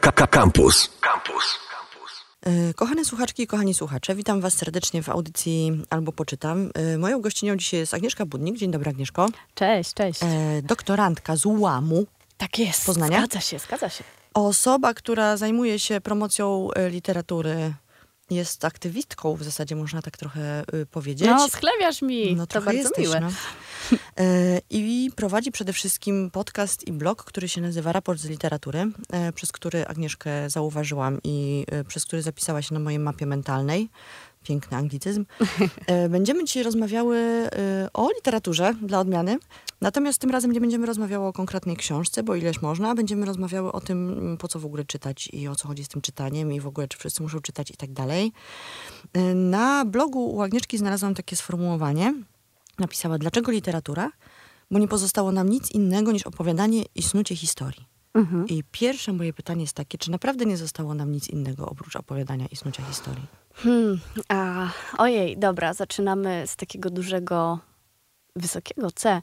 Campus. Campus. E, kochane słuchaczki i kochani słuchacze, witam Was serdecznie w audycji Albo Poczytam. E, moją gościnią dzisiaj jest Agnieszka Budnik. Dzień dobry, Agnieszko. Cześć, cześć. E, doktorantka z UAM-u. Tak jest. Poznania. Zgadza się, zgadza się. Osoba, która zajmuje się promocją literatury jest aktywistką, w zasadzie można tak trochę y, powiedzieć. No, schlewiasz mi. No, to bardzo jesteś, miłe. No. E, I prowadzi przede wszystkim podcast i blog, który się nazywa Raport z literatury, e, przez który Agnieszkę zauważyłam i e, przez który zapisała się na mojej mapie mentalnej piękny anglicyzm. E, będziemy dzisiaj rozmawiały e, o literaturze dla odmiany, natomiast tym razem nie będziemy rozmawiały o konkretnej książce, bo ileś można. Będziemy rozmawiały o tym, po co w ogóle czytać i o co chodzi z tym czytaniem i w ogóle, czy wszyscy muszą czytać i tak dalej. E, na blogu u Agnieszki znalazłam takie sformułowanie. Napisała, dlaczego literatura? Bo nie pozostało nam nic innego niż opowiadanie i snucie historii. Mhm. I pierwsze moje pytanie jest takie, czy naprawdę nie zostało nam nic innego oprócz opowiadania i snucia historii? Hmm, a, ojej, dobra, zaczynamy z takiego dużego wysokiego C.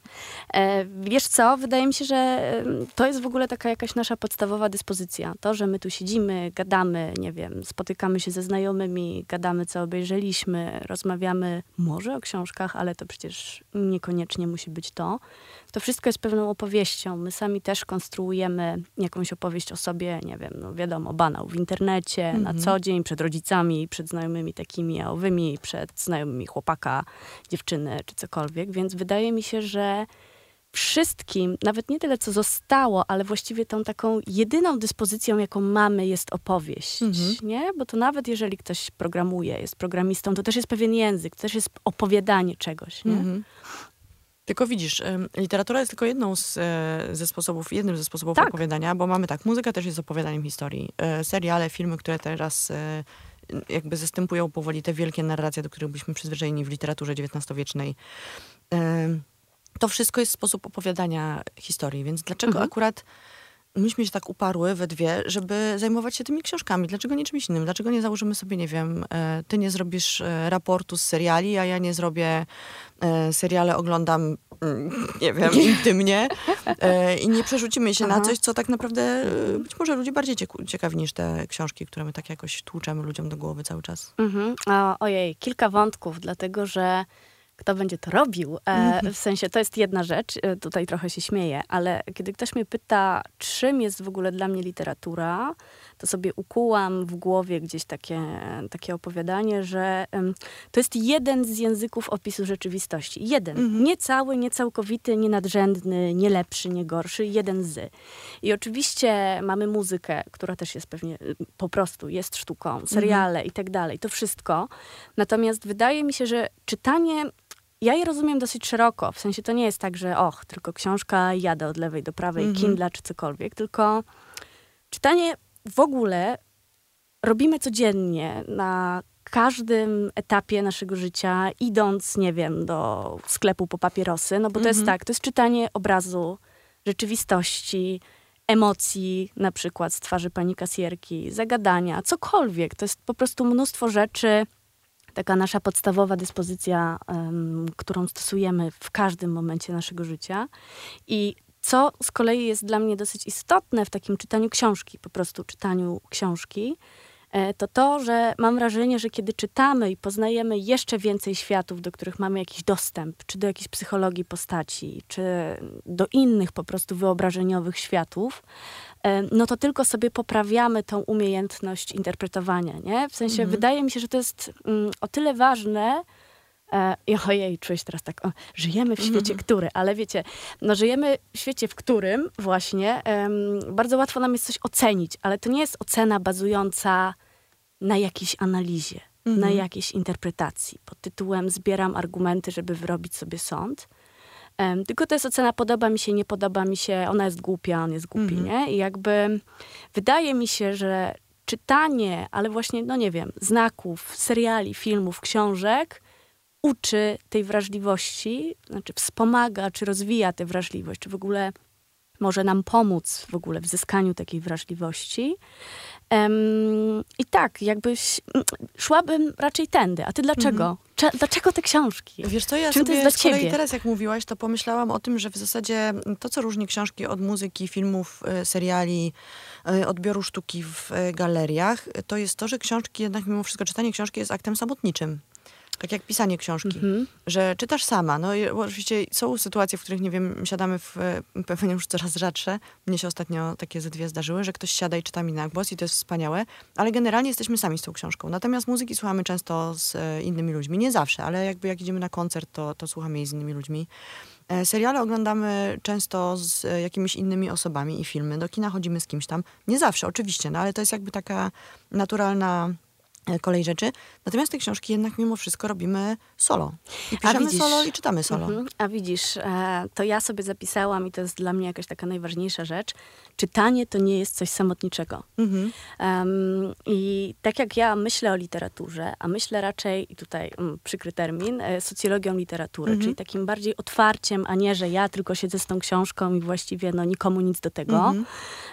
E, wiesz co, wydaje mi się, że to jest w ogóle taka jakaś nasza podstawowa dyspozycja. To, że my tu siedzimy, gadamy, nie wiem, spotykamy się ze znajomymi, gadamy, co obejrzeliśmy, rozmawiamy może o książkach, ale to przecież niekoniecznie musi być to. To wszystko jest pewną opowieścią. My sami też konstruujemy jakąś opowieść o sobie, nie wiem, no wiadomo, banał w internecie, mhm. na co dzień, przed rodzicami, przed znajomymi takimi a owymi, przed znajomymi chłopaka, dziewczyny czy cokolwiek, więc wydaje mi się, że wszystkim, nawet nie tyle co zostało, ale właściwie tą taką jedyną dyspozycją, jaką mamy, jest opowieść. Mhm. Nie? Bo to nawet jeżeli ktoś programuje, jest programistą, to też jest pewien język, to też jest opowiadanie czegoś. Nie? Mhm. Tylko widzisz, literatura jest tylko jedną z, e, ze sposobów, jednym ze sposobów tak. opowiadania, bo mamy tak, muzyka też jest opowiadaniem historii. E, seriale, filmy, które teraz e, jakby zastępują powoli te wielkie narracje, do których byliśmy przyzwyczajeni w literaturze XIX-wiecznej. To wszystko jest sposób opowiadania historii, więc dlaczego mhm. akurat myśmy się tak uparły we dwie, żeby zajmować się tymi książkami. Dlaczego nie czymś innym? Dlaczego nie założymy sobie, nie wiem, e, ty nie zrobisz e, raportu z seriali, a ja nie zrobię e, seriale, oglądam, mm, nie wiem, intymnie i nie przerzucimy się Aha. na coś, co tak naprawdę być może ludzie bardziej ciekawi niż te książki, które my tak jakoś tłuczemy ludziom do głowy cały czas. Mhm. O, ojej, kilka wątków, dlatego że kto będzie to robił. E, mhm. w sensie to jest jedna rzecz, e, tutaj trochę się śmieję, ale kiedy ktoś mnie pyta, czym jest w ogóle dla mnie literatura, to sobie ukułam w głowie gdzieś takie, takie opowiadanie, że um, to jest jeden z języków opisu rzeczywistości. Jeden. Mhm. Nie cały, nie całkowity, nie nadrzędny, nie lepszy, nie gorszy. Jeden z. I oczywiście mamy muzykę, która też jest pewnie y, po prostu, jest sztuką, seriale mhm. i tak dalej. To wszystko. Natomiast wydaje mi się, że czytanie ja je rozumiem dosyć szeroko. W sensie to nie jest tak, że och, tylko książka, jadę od lewej do prawej, -hmm. Kindle czy cokolwiek, tylko czytanie w ogóle robimy codziennie na każdym etapie naszego życia, idąc, nie wiem, do sklepu po papierosy, no bo to jest mhm. tak, to jest czytanie obrazu, rzeczywistości, emocji, na przykład z twarzy pani kasjerki, zagadania, cokolwiek. To jest po prostu mnóstwo rzeczy, taka nasza podstawowa dyspozycja, um, którą stosujemy w każdym momencie naszego życia. I co z kolei jest dla mnie dosyć istotne w takim czytaniu książki, po prostu czytaniu książki, to to, że mam wrażenie, że kiedy czytamy i poznajemy jeszcze więcej światów, do których mamy jakiś dostęp, czy do jakiejś psychologii postaci, czy do innych po prostu wyobrażeniowych światów, e, no to tylko sobie poprawiamy tą umiejętność interpretowania, nie? W sensie mhm. wydaje mi się, że to jest mm, o tyle ważne, E, I ojej, czuję się teraz tak, o, żyjemy w świecie, mm. który, ale wiecie, no żyjemy w świecie, w którym właśnie um, bardzo łatwo nam jest coś ocenić, ale to nie jest ocena bazująca na jakiejś analizie, mm. na mhm. jakiejś interpretacji. Pod tytułem zbieram argumenty, żeby wyrobić sobie sąd. Um, tylko to jest ocena podoba mi się, nie podoba mi się, ona jest głupia, on jest głupi, mm. nie? I jakby wydaje mi się, że czytanie, ale właśnie, no nie wiem, znaków, seriali, filmów, książek uczy tej wrażliwości, znaczy wspomaga, czy rozwija tę wrażliwość, czy w ogóle może nam pomóc w ogóle w zyskaniu takiej wrażliwości. Um, I tak, jakbyś szłabym raczej tędy. A ty dlaczego? Mhm. Cze, dlaczego te książki? Wiesz co, ja Czym sobie z kolei teraz jak mówiłaś, to pomyślałam o tym, że w zasadzie to, co różni książki od muzyki, filmów, y, seriali, e, odbioru sztuki w e, galeriach, to jest to, że książki, jednak mimo wszystko czytanie książki jest aktem samotniczym. Tak jak pisanie książki, Mhm. że czytasz sama. No i oczywiście są sytuacje, w których, nie wiem, siadamy w, e, pewnie już coraz rzadsze. Mnie się ostatnio takie ze dwie zdarzyły, że ktoś siada i czyta mi na głos i to jest wspaniałe, ale generalnie jesteśmy sami z tą książką. Natomiast muzyki słuchamy często z e, innymi ludźmi. Nie zawsze, ale jakby jak idziemy na koncert, to, to słuchamy jej z innymi ludźmi. E, Seriale oglądamy często z jakimiś innymi osobami i filmy. Do kina chodzimy z kimś tam. Nie zawsze, oczywiście, no ale to jest jakby taka naturalna kolej rzeczy. Natomiast te książki jednak mimo wszystko robimy solo. I piszemy widzisz- solo i czytamy solo. Mhm. A widzisz, e, to ja sobie zapisałam i to jest dla mnie jakaś taka najważniejsza rzecz. Czytanie to nie jest coś samotniczego. Mhm. Em, I tak jak ja myślę o literaturze, a myślę raczej, i tutaj mm, przykry termin, e, socjologią literatury, Mhm. czyli takim bardziej otwarciem, a nie, że ja tylko siedzę z tą książką i właściwie no, nikomu nic do tego.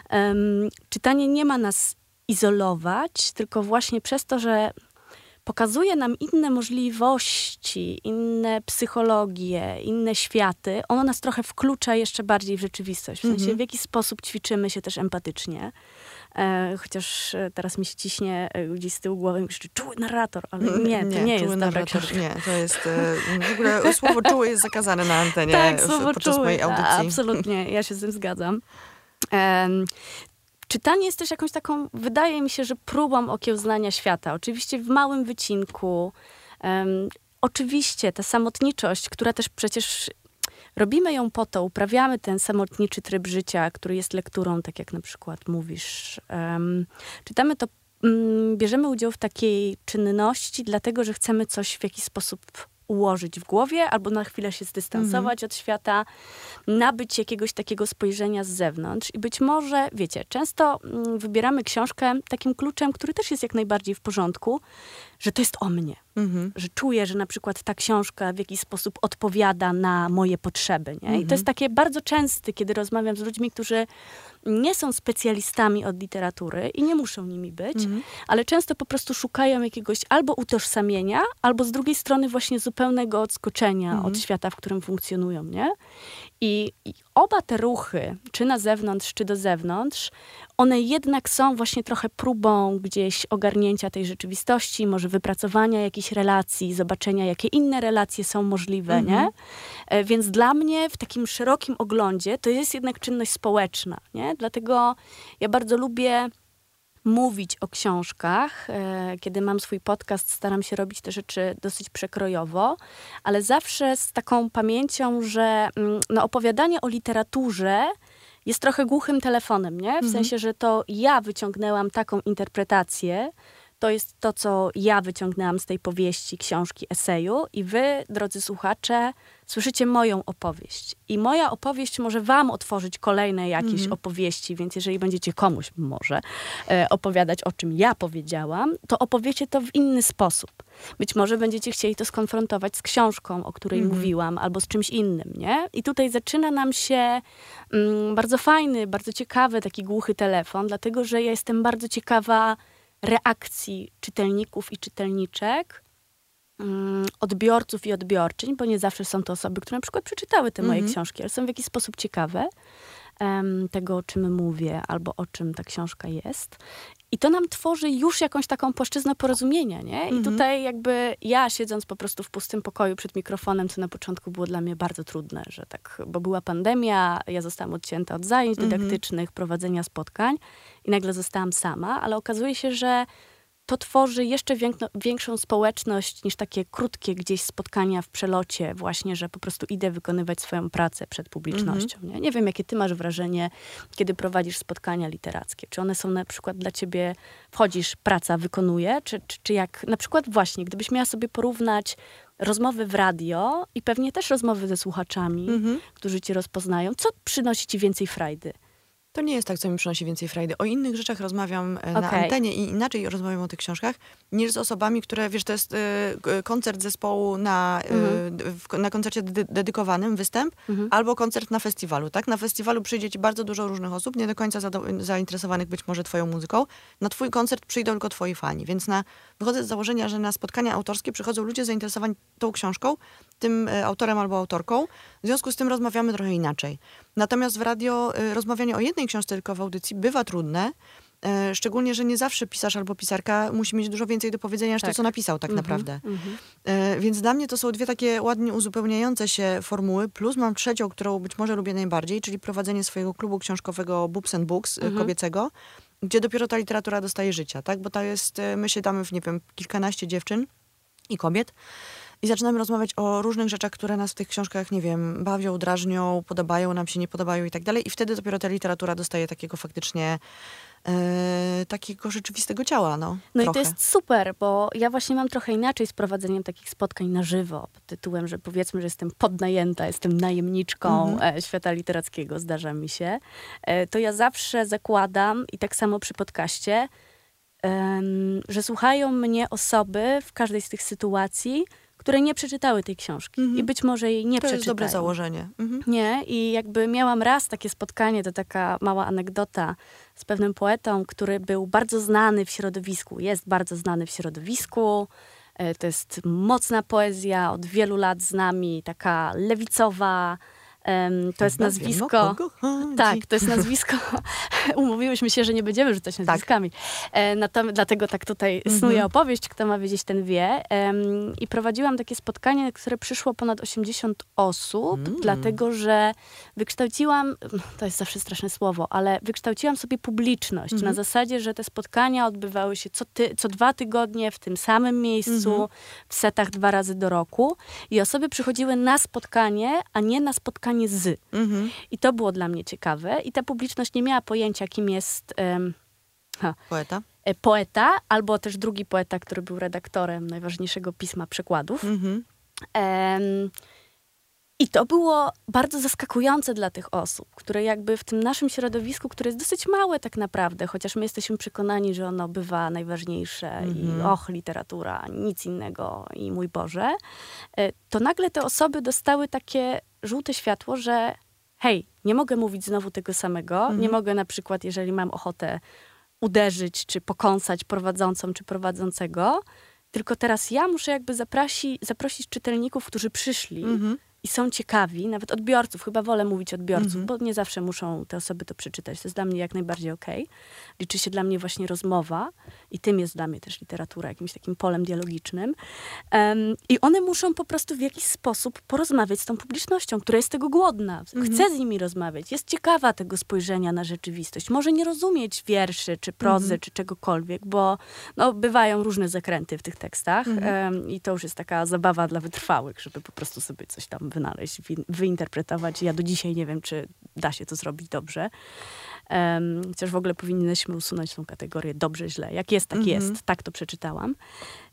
Em, czytanie nie ma nas izolować, tylko właśnie przez to, że pokazuje nam inne możliwości, inne psychologie, inne światy, ono nas trochę wklucza jeszcze bardziej w rzeczywistość. W sensie, Mhm. w jaki sposób ćwiczymy się też empatycznie. E, chociaż e, teraz mi się ciśnie e, gdzieś z tyłu głowy, krzyczy czuły narrator, ale nie, to nie, czuły jest narrator, książka. Nie, to jest e, w ogóle słowo czuły jest zakazane na antenie tak, w- słowo podczas czuły. mojej audycji. A, Absolutnie, ja się z tym zgadzam. Czytanie jest też jakąś taką, wydaje mi się, że próbą okiełznania świata. Oczywiście w małym wycinku. Em, oczywiście ta samotniczość, która też przecież robimy ją po to, uprawiamy ten samotniczy tryb życia, który jest lekturą, tak jak na przykład mówisz. Em, czytamy to, mm, bierzemy udział w takiej czynności, dlatego że chcemy coś w jakiś sposób ułożyć w głowie, albo na chwilę się zdystansować od świata, nabyć jakiegoś takiego spojrzenia z zewnątrz. I być może, wiecie, często mm, wybieramy książkę takim kluczem, który też jest jak najbardziej w porządku, że to jest o mnie Mhm. że czuję, że na przykład ta książka w jakiś sposób odpowiada na moje potrzeby. Nie? I Mhm. to jest takie bardzo częste, kiedy rozmawiam z ludźmi, którzy nie są specjalistami od literatury i nie muszą nimi być, Mhm. ale często po prostu szukają jakiegoś albo utożsamienia, albo z drugiej strony właśnie zupełnego odskoczenia Mhm. od świata, w którym funkcjonują. Nie? I, I oba te ruchy, czy na zewnątrz, czy do zewnątrz, one jednak są właśnie trochę próbą gdzieś ogarnięcia tej rzeczywistości, może wypracowania jakichś relacji, zobaczenia, jakie inne relacje są możliwe, Mhm. nie? E, Więc dla mnie w takim szerokim oglądzie to jest jednak czynność społeczna, nie? Dlatego ja bardzo lubię mówić o książkach. E, Kiedy mam swój podcast, staram się robić te rzeczy dosyć przekrojowo, ale zawsze z taką pamięcią, że mm, no, opowiadanie o literaturze jest trochę głuchym telefonem, nie? W Mhm. sensie, że to ja wyciągnęłam taką interpretację, to jest to, co ja wyciągnęłam z tej powieści, książki, eseju i wy, drodzy słuchacze, słyszycie moją opowieść. I moja opowieść może wam otworzyć kolejne jakieś Mhm. opowieści, więc jeżeli będziecie komuś może e, opowiadać, o czym ja powiedziałam, to opowiecie to w inny sposób. Być może będziecie chcieli to skonfrontować z książką, o której Mhm. mówiłam, albo z czymś innym, nie? I tutaj zaczyna nam się mm, bardzo fajny, bardzo ciekawy taki głuchy telefon, dlatego że ja jestem bardzo ciekawa reakcji czytelników i czytelniczek, mm, odbiorców i odbiorczyń, bo nie zawsze są to osoby, które na przykład przeczytały te moje Mhm. książki, ale są w jakiś sposób ciekawe tego, o czym mówię, albo o czym ta książka jest. I to nam tworzy już jakąś taką płaszczyznę porozumienia, nie? I Mhm. tutaj jakby ja siedząc po prostu w pustym pokoju przed mikrofonem, co na początku było dla mnie bardzo trudne, że tak, bo była pandemia, ja zostałam odcięta od zajęć Mhm. dydaktycznych, prowadzenia spotkań i nagle zostałam sama, ale okazuje się, że to tworzy jeszcze więk- większą społeczność niż takie krótkie gdzieś spotkania w przelocie, właśnie, że po prostu idę wykonywać swoją pracę przed publicznością. Nie? nie wiem, jakie ty masz wrażenie, kiedy prowadzisz spotkania literackie. Czy one są na przykład dla ciebie, wchodzisz, praca wykonuje, czy, czy, czy jak na przykład właśnie, gdybyś miała sobie porównać rozmowy w radio i pewnie też rozmowy ze słuchaczami, Mhm. którzy cię rozpoznają, co przynosi ci więcej frajdy? To nie jest tak, co mi przynosi więcej frajdy. O innych rzeczach rozmawiam e, na antenie i inaczej rozmawiam o tych książkach, niż z osobami, które, wiesz, to jest g- koncert zespołu na, d- w, na koncercie dy- dedykowanym, występ, Mhm. albo koncert na festiwalu, tak? Na festiwalu przyjdzie ci bardzo dużo różnych osób, nie do końca zado- zainteresowanych być może twoją muzyką. Na twój koncert przyjdą tylko twoi fani, więc na, wychodzę z założenia, że na spotkania autorskie przychodzą ludzie zainteresowani tą książką, tym e, autorem albo autorką. W związku z tym rozmawiamy trochę inaczej. Natomiast w radio rozmawianie o jednej jednej książce, tylko w audycji, bywa trudne. E, szczególnie, że nie zawsze pisarz albo pisarka musi mieć dużo więcej do powiedzenia niż Tak. to, co napisał tak Mhm, naprawdę. mhm. E, Więc dla mnie to są dwie takie ładnie uzupełniające się formuły, plus mam trzecią, którą być może lubię najbardziej, czyli prowadzenie swojego klubu książkowego Boobs and Books e, Mhm. kobiecego, gdzie dopiero ta literatura dostaje życia, tak? Bo to jest, my siadamy w, nie wiem, kilkanaście dziewczyn i kobiet i zaczynamy rozmawiać o różnych rzeczach, które nas w tych książkach, nie wiem, bawią, drażnią, podobają nam się, nie podobają i tak dalej. I wtedy dopiero ta literatura dostaje takiego faktycznie e, takiego rzeczywistego ciała, no. No trochę. i to jest super, bo ja właśnie mam trochę inaczej z prowadzeniem takich spotkań na żywo, pod tytułem, że powiedzmy, że jestem podnajęta, jestem najemniczką Mhm. e, świata literackiego, zdarza mi się. E, to ja zawsze zakładam, i tak samo przy podcaście, że słuchają mnie osoby w każdej z tych sytuacji, które nie przeczytały tej książki Mhm. i być może jej nie to przeczytają. jest dobre założenie. Mhm. Nie, i jakby miałam raz takie spotkanie, to taka mała anegdota z pewnym poetą, który był bardzo znany w środowisku, jest bardzo znany w środowisku. E, To jest mocna poezja, od wielu lat z nami, taka lewicowa. To jest Chyba nazwisko. Tak, to jest nazwisko. Umówiłyśmy się, że nie będziemy rzucać Tak. nazwiskami. Natom- dlatego tak tutaj Mhm. snuję opowieść, kto ma wiedzieć, ten wie. I prowadziłam takie spotkanie, na które przyszło ponad 80 osób, Mm. dlatego że wykształciłam, to jest zawsze straszne słowo, ale wykształciłam sobie publiczność Mhm. na zasadzie, że te spotkania odbywały się co, ty, co dwa tygodnie w tym samym miejscu, Mhm. w setach dwa razy do roku i osoby przychodziły na spotkanie, a nie na spotkanie z. Mhm. I to było dla mnie ciekawe. I ta publiczność nie miała pojęcia, kim jest em, Poeta. e, poeta, albo też drugi poeta, który był redaktorem najważniejszego pisma przekładów. Mhm. Em, I to było bardzo zaskakujące dla tych osób, które jakby w tym naszym środowisku, które jest dosyć małe tak naprawdę, chociaż my jesteśmy przekonani, że ono bywa najważniejsze i Mhm. och, literatura, nic innego i mój Boże, e, to nagle te osoby dostały takie żółte światło, że hej, nie mogę mówić znowu tego samego, Mhm. nie mogę na przykład, jeżeli mam ochotę uderzyć, czy pokąsać prowadzącą, czy prowadzącego, tylko teraz ja muszę jakby zaprasi, zaprosić czytelników, którzy przyszli Mhm. i są ciekawi, nawet odbiorców, chyba wolę mówić odbiorców, Mhm. bo nie zawsze muszą te osoby to przeczytać. To jest dla mnie jak najbardziej okej. Liczy się dla mnie właśnie rozmowa i tym jest dla mnie też literatura, jakimś takim polem dialogicznym. Em, I one muszą po prostu w jakiś sposób porozmawiać z tą publicznością, która jest tego głodna, chce z nimi rozmawiać, jest ciekawa tego spojrzenia na rzeczywistość. Może nie rozumieć wierszy, czy prozy, Mhm. czy czegokolwiek, bo no, bywają różne zakręty w tych tekstach Mhm. em, i to już jest taka zabawa dla wytrwałych, żeby po prostu sobie coś tam wynaleźć, wyinterpretować. Ja do dzisiaj nie wiem, czy da się to zrobić dobrze. Um, chociaż w ogóle powinniśmy usunąć tą kategorię dobrze, źle. Jak jest, tak Mhm. jest. Tak to przeczytałam.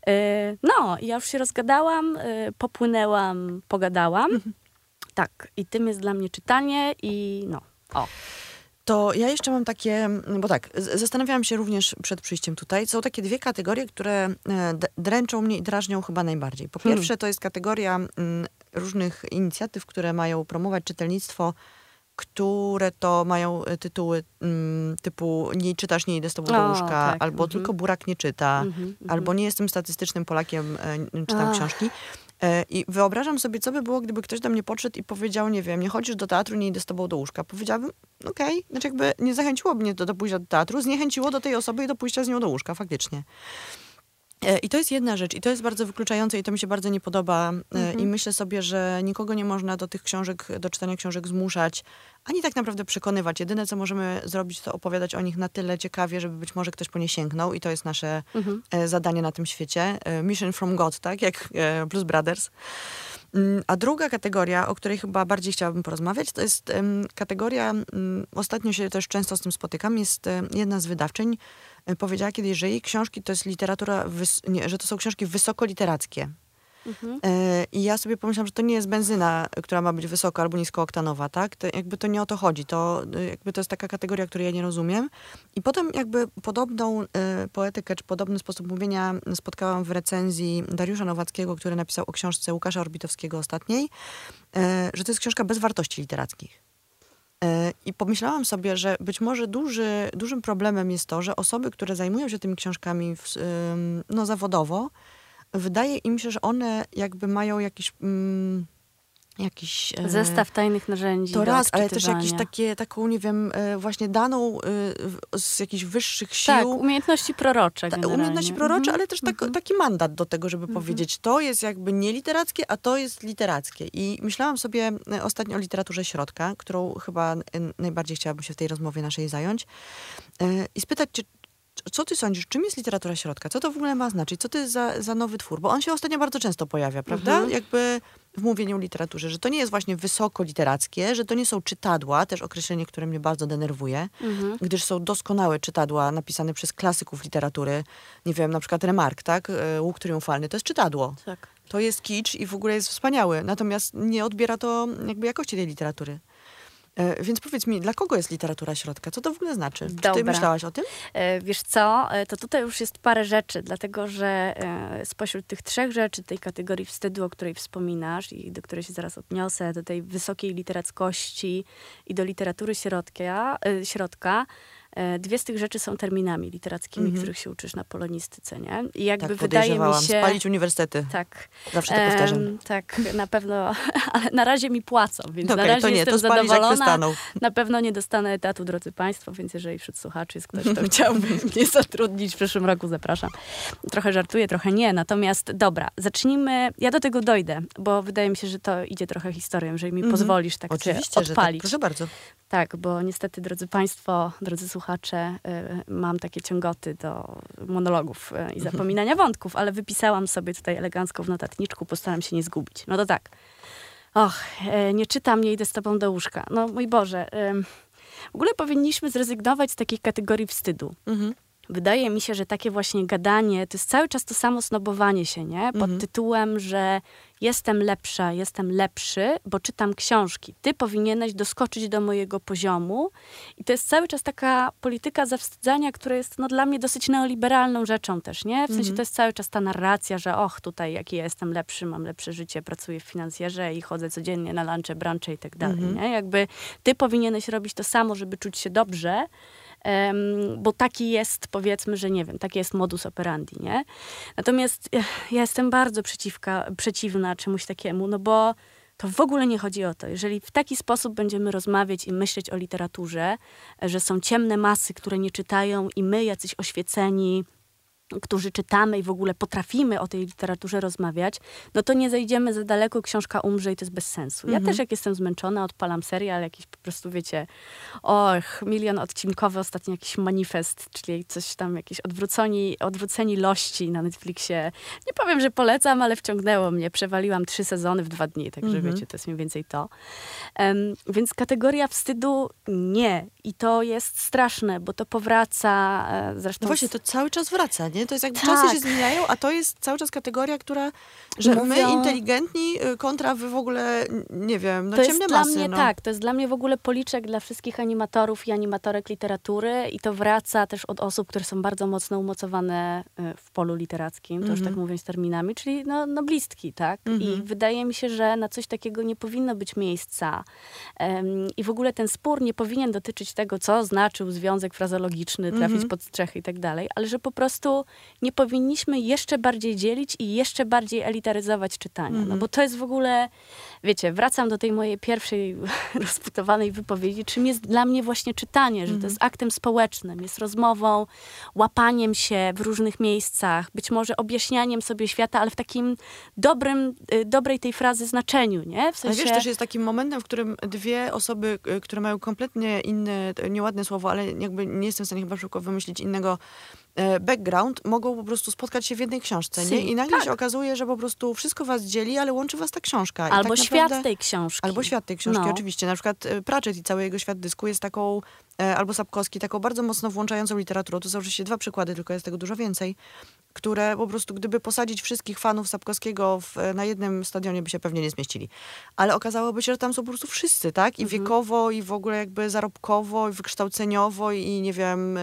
E, no, ja już się rozgadałam, e, popłynęłam, pogadałam. Tak, i tym jest dla mnie czytanie i no, o. To ja jeszcze mam takie, bo tak, zastanawiałam się również przed przyjściem tutaj. Są takie dwie kategorie, które e, d- dręczą mnie i drażnią chyba najbardziej. Po Hmm. pierwsze, to jest kategoria mm, różnych inicjatyw, które mają promować czytelnictwo, które to mają e, tytuły mm, typu nie czytasz, nie idę z tobą do O, łóżka, tak, albo mhm. tylko burak nie czyta, Mhm, mhm. albo nie jestem statystycznym Polakiem, e, czytam książki. E, I wyobrażam sobie, co by było, gdyby ktoś do mnie podszedł i powiedział, nie wiem, nie chodzisz do teatru, nie idę z tobą do łóżka. Powiedziałabym, okej, znaczy jakby nie zachęciło mnie to do pójścia do teatru, zniechęciło do tej osoby i do pójścia z nią do łóżka, faktycznie. E, I to jest jedna rzecz, i to jest bardzo wykluczające, i to mi się bardzo nie podoba. E, Mhm. I myślę sobie, że nikogo nie można do tych książek, do czytania książek zmuszać, ani tak naprawdę przekonywać. Jedyne, co możemy zrobić, to opowiadać o nich na tyle ciekawie, żeby być może ktoś po nie sięgnął, i to jest nasze Mhm. e, zadanie na tym świecie. Mission from God, tak? Jak Blues Brothers. Mm, A druga kategoria, o której chyba bardziej chciałabym porozmawiać, to jest kategoria, mm, ostatnio się też często z tym spotykam, jest jedna z wydawczyń, powiedziała kiedyś, że jej książki to jest literatura, nie, że to są książki wysokoliterackie. Mhm. E, I ja sobie pomyślałam, że to nie jest benzyna, która ma być wysoko albo niskooktanowa, tak? To jakby to nie o to chodzi. To e, jakby to jest taka kategoria, której ja nie rozumiem. I potem jakby podobną e, poetykę, czy podobny sposób mówienia spotkałam w recenzji Dariusza Nowackiego, który napisał o książce Łukasza Orbitowskiego ostatniej, e, że to jest książka bez wartości literackich. I pomyślałam sobie, że być może duży, dużym problemem jest to, że osoby, które zajmują się tymi książkami w, no, zawodowo, wydaje im się, że one jakby mają jakiś, mm, jakiś... E, Zestaw tajnych narzędzi To raz, ale też jakieś takie, taką, nie wiem, e, właśnie daną e, z jakichś wyższych sił. Tak, umiejętności prorocze Ta, Umiejętności prorocze, mhm. ale też tak, mhm. taki mandat do tego, żeby mhm. powiedzieć, to jest jakby nie literackie, a to jest literackie. I myślałam sobie ostatnio o literaturze środka, którą chyba najbardziej chciałabym się w tej rozmowie naszej zająć i spytać, czy, co ty sądzisz, czym jest literatura środka? Co to w ogóle ma znaczyć? Co to jest za, za nowy twór? Bo on się ostatnio bardzo często pojawia, prawda? Mhm. Jakby w mówieniu o literaturze, że to nie jest właśnie wysoko literackie, że to nie są czytadła, też określenie, które mnie bardzo denerwuje, mhm. gdyż są doskonałe czytadła napisane przez klasyków literatury. Nie wiem, na przykład Remark, tak? E, Łuk triumfalny, to jest czytadło. Tak. To jest kicz i w ogóle jest wspaniały, natomiast nie odbiera to jakby jakości tej literatury. E, więc powiedz mi, dla kogo jest literatura środka? Co to w ogóle znaczy? Dobra. Czy ty myślałaś o tym? E, wiesz co, e, to tutaj już jest parę rzeczy, dlatego że spośród tych trzech rzeczy, tej kategorii wstydu, o której wspominasz i do której się zaraz odniosę, do tej wysokiej literackości i do literatury środka, środka dwie z tych rzeczy są terminami literackimi, mm -hmm. których się uczysz na polonistyce, nie? I jakby tak, wydaje mi się... Spalić uniwersytety. Tak. Zawsze to powtarzam. Tak, na pewno, ale na razie mi płacą, więc okay, na razie to nie, jestem to zadowolona. Na pewno nie dostanę etatu, drodzy Państwo, więc jeżeli wśród słuchaczy jest ktoś, kto chciałby mnie zatrudnić w przyszłym roku, zapraszam. Trochę żartuję, trochę nie, natomiast dobra, zacznijmy, ja do tego dojdę, bo wydaje mi się, że to idzie trochę historią, jeżeli mi mm -hmm. pozwolisz tak Oczywiście, odpalić. Że tak. Proszę bardzo. Tak, bo niestety, drodzy Państwo, drodzy słuchacze, y, mam takie ciągoty do monologów y, i zapominania wątków, ale wypisałam sobie tutaj elegancko w notatniczku, postaram się nie zgubić. No to tak. Och, y, nie czytam, nie idę z tobą do łóżka. No mój Boże. W ogóle powinniśmy zrezygnować z takiej kategorii wstydu. Mhm. Wydaje mi się, że takie właśnie gadanie to jest cały czas to samo snobowanie się, nie? Pod mhm. tytułem, że jestem lepsza, jestem lepszy, bo czytam książki. Ty powinieneś doskoczyć do mojego poziomu. I to jest cały czas taka polityka zawstydzania, która jest no, dla mnie dosyć neoliberalną rzeczą też, nie? W sensie mhm. to jest cały czas ta narracja, że och, tutaj jaki ja jestem lepszy, mam lepsze życie, pracuję w finansjerze i chodzę codziennie na lunche, brunche i tak dalej, mhm. nie? Jakby ty powinieneś robić to samo, żeby czuć się dobrze, bo taki jest, powiedzmy, że nie wiem, taki jest modus operandi, nie? Natomiast ja jestem bardzo przeciwka, przeciwna czemuś takiemu, no bo to w ogóle nie chodzi o to. Jeżeli w taki sposób będziemy rozmawiać i myśleć o literaturze, że są ciemne masy, które nie czytają i my, jacyś oświeceni, którzy czytamy i w ogóle potrafimy o tej literaturze rozmawiać, no to nie zejdziemy za daleko, książka umrze i to jest bez sensu. Ja mhm. też jak jestem zmęczona, odpalam serial, jakiś po prostu, wiecie, och, milion odcinkowy, ostatnio jakiś manifest, czyli coś tam, jakieś odwróceni, odwróceni lości na Netflixie. Nie powiem, że polecam, ale wciągnęło mnie. Przewaliłam trzy sezony w dwa dni, także mhm. wiecie, to jest mniej więcej to. Um, więc kategoria wstydu nie. I to jest straszne, bo to powraca, e, zresztą... No właśnie, to cały czas wraca, nie? To jest jakby tak. czasy się zmieniają, a to jest cały czas kategoria, która, że Mówią... my inteligentni y, kontra wy w ogóle, nie wiem, no to ciemne jest masy. Dla mnie no. tak, to jest dla mnie w ogóle policzek dla wszystkich animatorów i animatorek literatury i to wraca też od osób, które są bardzo mocno umocowane y, w polu literackim, to już tak mhm. mówiąc terminami, czyli no, noblistki, tak? I mhm. wydaje mi się, że na coś takiego nie powinno być miejsca. Um, I w ogóle ten spór nie powinien dotyczyć tego, co znaczył związek frazologiczny, trafić mhm. pod strzechy i tak dalej, ale że po prostu nie powinniśmy jeszcze bardziej dzielić i jeszcze bardziej elitaryzować czytania. Mm. No mhm. bo to jest w ogóle, wiecie, wracam do tej mojej pierwszej rozputowanej wypowiedzi, czym jest dla mnie właśnie czytanie, że mm to jest mhm. aktem społecznym, jest rozmową, łapaniem się w różnych miejscach, być może objaśnianiem sobie świata, ale w takim dobrym, y, dobrej tej frazy znaczeniu, nie? W sensie... Ale wiesz, też jest takim momentem, w którym dwie osoby, y, które mają kompletnie inne, nieładne słowo, ale jakby nie jestem w stanie chyba szybko wymyślić innego background mogą po prostu spotkać się w jednej książce, nie? I nagle tak. się okazuje, że po prostu wszystko was dzieli, ale łączy was ta książka. Albo tak świat naprawdę... tej książki. Albo świat tej książki, no. oczywiście. Na przykład e, Pratchett i cały jego świat dysku jest taką, e, albo Sapkowski, taką bardzo mocno włączającą literaturą. To są oczywiście dwa przykłady, tylko jest tego dużo więcej, które po prostu, gdyby posadzić wszystkich fanów Sapkowskiego w, na jednym stadionie, by się pewnie nie zmieścili. Ale okazałoby się, że tam są po prostu wszyscy, tak? I mhm. wiekowo, i w ogóle jakby zarobkowo, i wykształceniowo, i nie wiem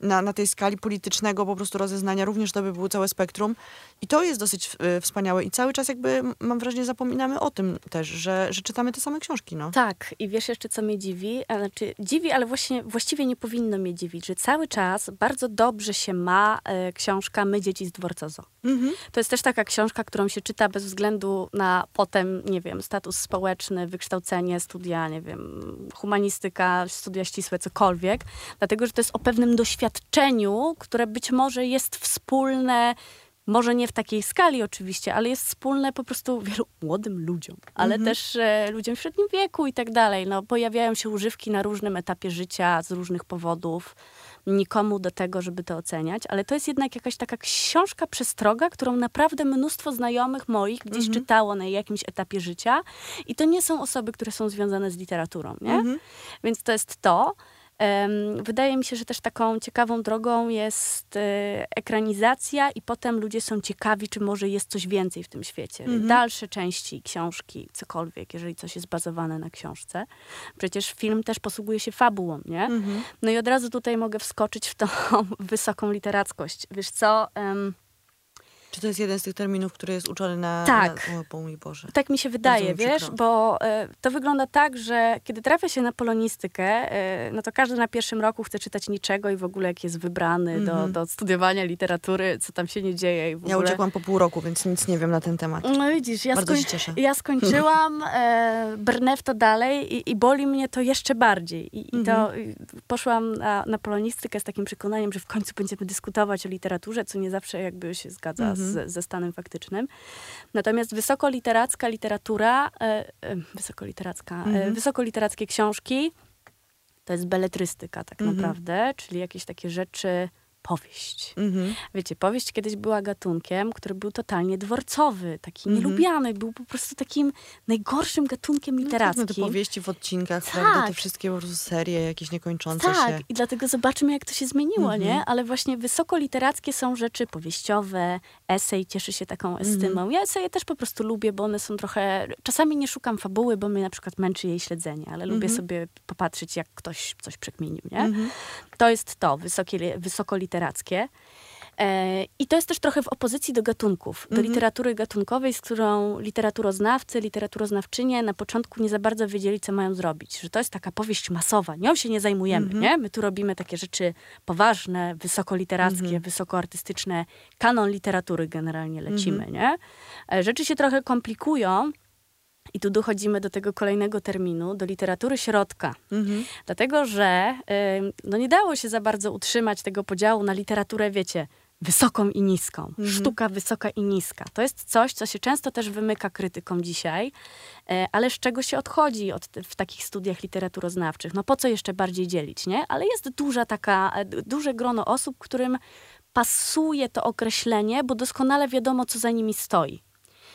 na, na tej skali politycznego po prostu rozeznania, również to by było całe spektrum. I to jest dosyć y, wspaniałe. I cały czas jakby, mam wrażenie, zapominamy o tym też, że, że czytamy te same książki. No. Tak. I wiesz jeszcze, co mnie dziwi? Znaczy, dziwi, ale właśnie, właściwie nie powinno mnie dziwić, że cały czas bardzo dobrze się ma e, książka My, dzieci z Dworcozo. Mhm. To jest też taka książka, którą się czyta bez względu na potem, nie wiem, status społeczny, wykształcenie, studia, nie wiem, humanistyka, studia ścisłe, cokolwiek. Dlatego, że to jest o pewnym doświadczeniu, które być może jest wspólne może nie w takiej skali oczywiście, ale jest wspólne po prostu wielu młodym ludziom, ale mhm. też e, ludziom w średnim wieku i tak dalej. No, pojawiają się używki na różnym etapie życia z różnych powodów. Nikomu do tego, żeby to oceniać, ale to jest jednak jakaś taka książka przestroga, którą naprawdę mnóstwo znajomych moich gdzieś mhm. czytało na jakimś etapie życia i to nie są osoby, które są związane z literaturą, nie? Mhm. Więc to jest to. Wydaje mi się, że też taką ciekawą drogą jest e, ekranizacja i potem ludzie są ciekawi, czy może jest coś więcej w tym świecie. Mhm. Dalsze części książki, cokolwiek, jeżeli coś jest bazowane na książce. Przecież film też posługuje się fabułą, nie? Mhm. No i od razu tutaj mogę wskoczyć w tą wysoką literackość. Wiesz co... Um, czy to jest jeden z tych terminów, który jest uczony na... Tak. Na, o, mój Boże. Tak mi się wydaje, mi wiesz, bo e, to wygląda tak, że kiedy trafia się na polonistykę, e, no to każdy na pierwszym roku chce czytać niczego i w ogóle jak jest wybrany mm -hmm. do, mhm. do studiowania literatury, co tam się nie dzieje. I w ja ogóle... uciekłam po pół roku, więc nic nie wiem na ten temat. No widzisz, ja, skoń... ja skończyłam, e, brnę w to dalej i, i, boli mnie to jeszcze bardziej. I, i to mm -hmm. poszłam na, na polonistykę z takim przekonaniem, że w końcu będziemy dyskutować o literaturze, co nie zawsze jakby się zgadza mm -hmm. Z ze stanem faktycznym. Natomiast wysokoliteracka literatura, e, e, wysokoliteracka, e, mhm. wysokoliterackie książki to jest beletrystyka tak mhm. naprawdę, czyli jakieś takie rzeczy powieść. Mhm. Wiecie, powieść kiedyś była gatunkiem, który był totalnie dworcowy, taki mhm. nielubiany, był po prostu takim najgorszym gatunkiem literackim. No, tak, no te powieści w odcinkach, tak. prawda? Te wszystkie po prostu serie jakieś niekończące tak. się. Tak, i dlatego zobaczymy, jak to się zmieniło, mhm. nie? Ale właśnie wysokoliterackie są rzeczy powieściowe, esej cieszy się taką mhm. estymą. Ja eseje też po prostu lubię, bo one są trochę... Czasami nie szukam fabuły, bo mnie na przykład męczy jej śledzenie, ale lubię sobie popatrzeć, jak ktoś coś przekminił, nie? To jest to, wysokie, wysokoliterackie. E, I to jest też trochę w opozycji do gatunków, do mhm. literatury gatunkowej, z którą literaturoznawcy, literaturoznawczynie na początku nie za bardzo wiedzieli, co mają zrobić. Że to jest taka powieść masowa, nią się nie zajmujemy, mhm. nie? My tu robimy takie rzeczy poważne, wysokoliterackie, mhm. wysokoartystyczne, kanon literatury generalnie lecimy, mhm. nie? E, rzeczy się trochę komplikują, i tu dochodzimy do tego kolejnego terminu, do literatury środka. Mhm. Dlatego, że y, no nie dało się za bardzo utrzymać tego podziału na literaturę, wiecie, wysoką i niską. Mhm. Sztuka wysoka i niska. To jest coś, co się często też wymyka krytykom dzisiaj, y, ale z czego się odchodzi od, w takich studiach literaturoznawczych? No po co jeszcze bardziej dzielić, nie? Ale jest duża taka, e, duże grono osób, którym pasuje to określenie, bo doskonale wiadomo, co za nimi stoi.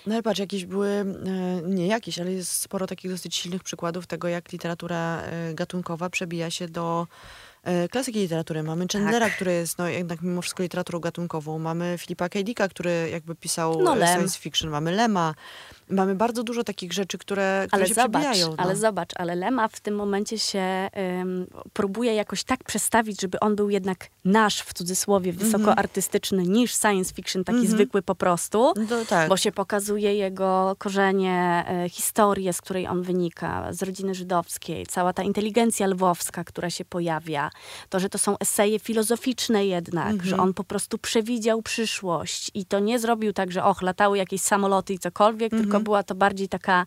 No ale patrz, jakieś były, e, nie jakieś, ale jest sporo takich dosyć silnych przykładów tego, jak literatura e, gatunkowa przebija się do klasyki literatury. Mamy Chandlera, tak. który jest no, jednak mimo wszystko literaturą gatunkową. Mamy Filipa K. Dicka, który jakby pisał no, e, science fiction. Mamy Lema. Mamy bardzo dużo takich rzeczy, które, które ale się zobacz, przebijają. No. Ale zobacz, ale Lema w tym momencie się um, próbuje jakoś tak przestawić, żeby on był jednak nasz, w cudzysłowie, mhm. wysokoartystyczny, mm -hmm. niż science fiction, taki mm -hmm. zwykły po prostu. No, tak. Bo się pokazuje jego korzenie, e, historię, z której on wynika, z rodziny żydowskiej, cała ta inteligencja lwowska, która się pojawia to, że to są eseje filozoficzne jednak, mhm. że on po prostu przewidział przyszłość i to nie zrobił tak, że och, latały jakieś samoloty i cokolwiek, mhm. tylko była to bardziej taka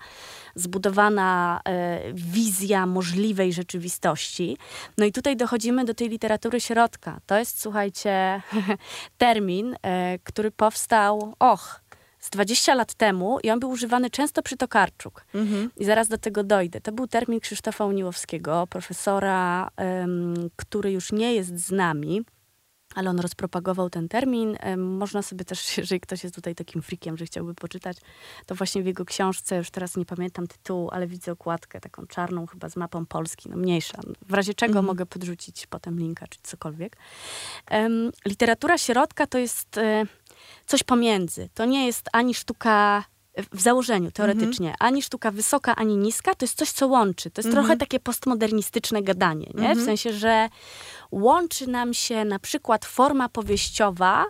zbudowana e, wizja możliwej rzeczywistości. No i tutaj dochodzimy do tej literatury środka. To jest, słuchajcie, termin, e, który powstał, och, z 20 lat temu i on był używany często przy Tokarczuk. Mhm. I zaraz do tego dojdę. To był termin Krzysztofa Uniłowskiego, profesora, który już nie jest z nami, ale on rozpropagował ten termin. Można sobie też, jeżeli ktoś jest tutaj takim frikiem, że chciałby poczytać, to właśnie w jego książce, już teraz nie pamiętam tytułu, ale widzę okładkę taką czarną, chyba z mapą Polski, no mniejsza. W razie czego mhm. mogę podrzucić potem linka, czy cokolwiek. Um, literatura środka to jest... Y coś pomiędzy. To nie jest ani sztuka w założeniu, teoretycznie, Mhm. ani sztuka wysoka, ani niska, to jest coś, co łączy. To jest Mhm. trochę takie postmodernistyczne gadanie, nie? W sensie, że łączy nam się na przykład forma powieściowa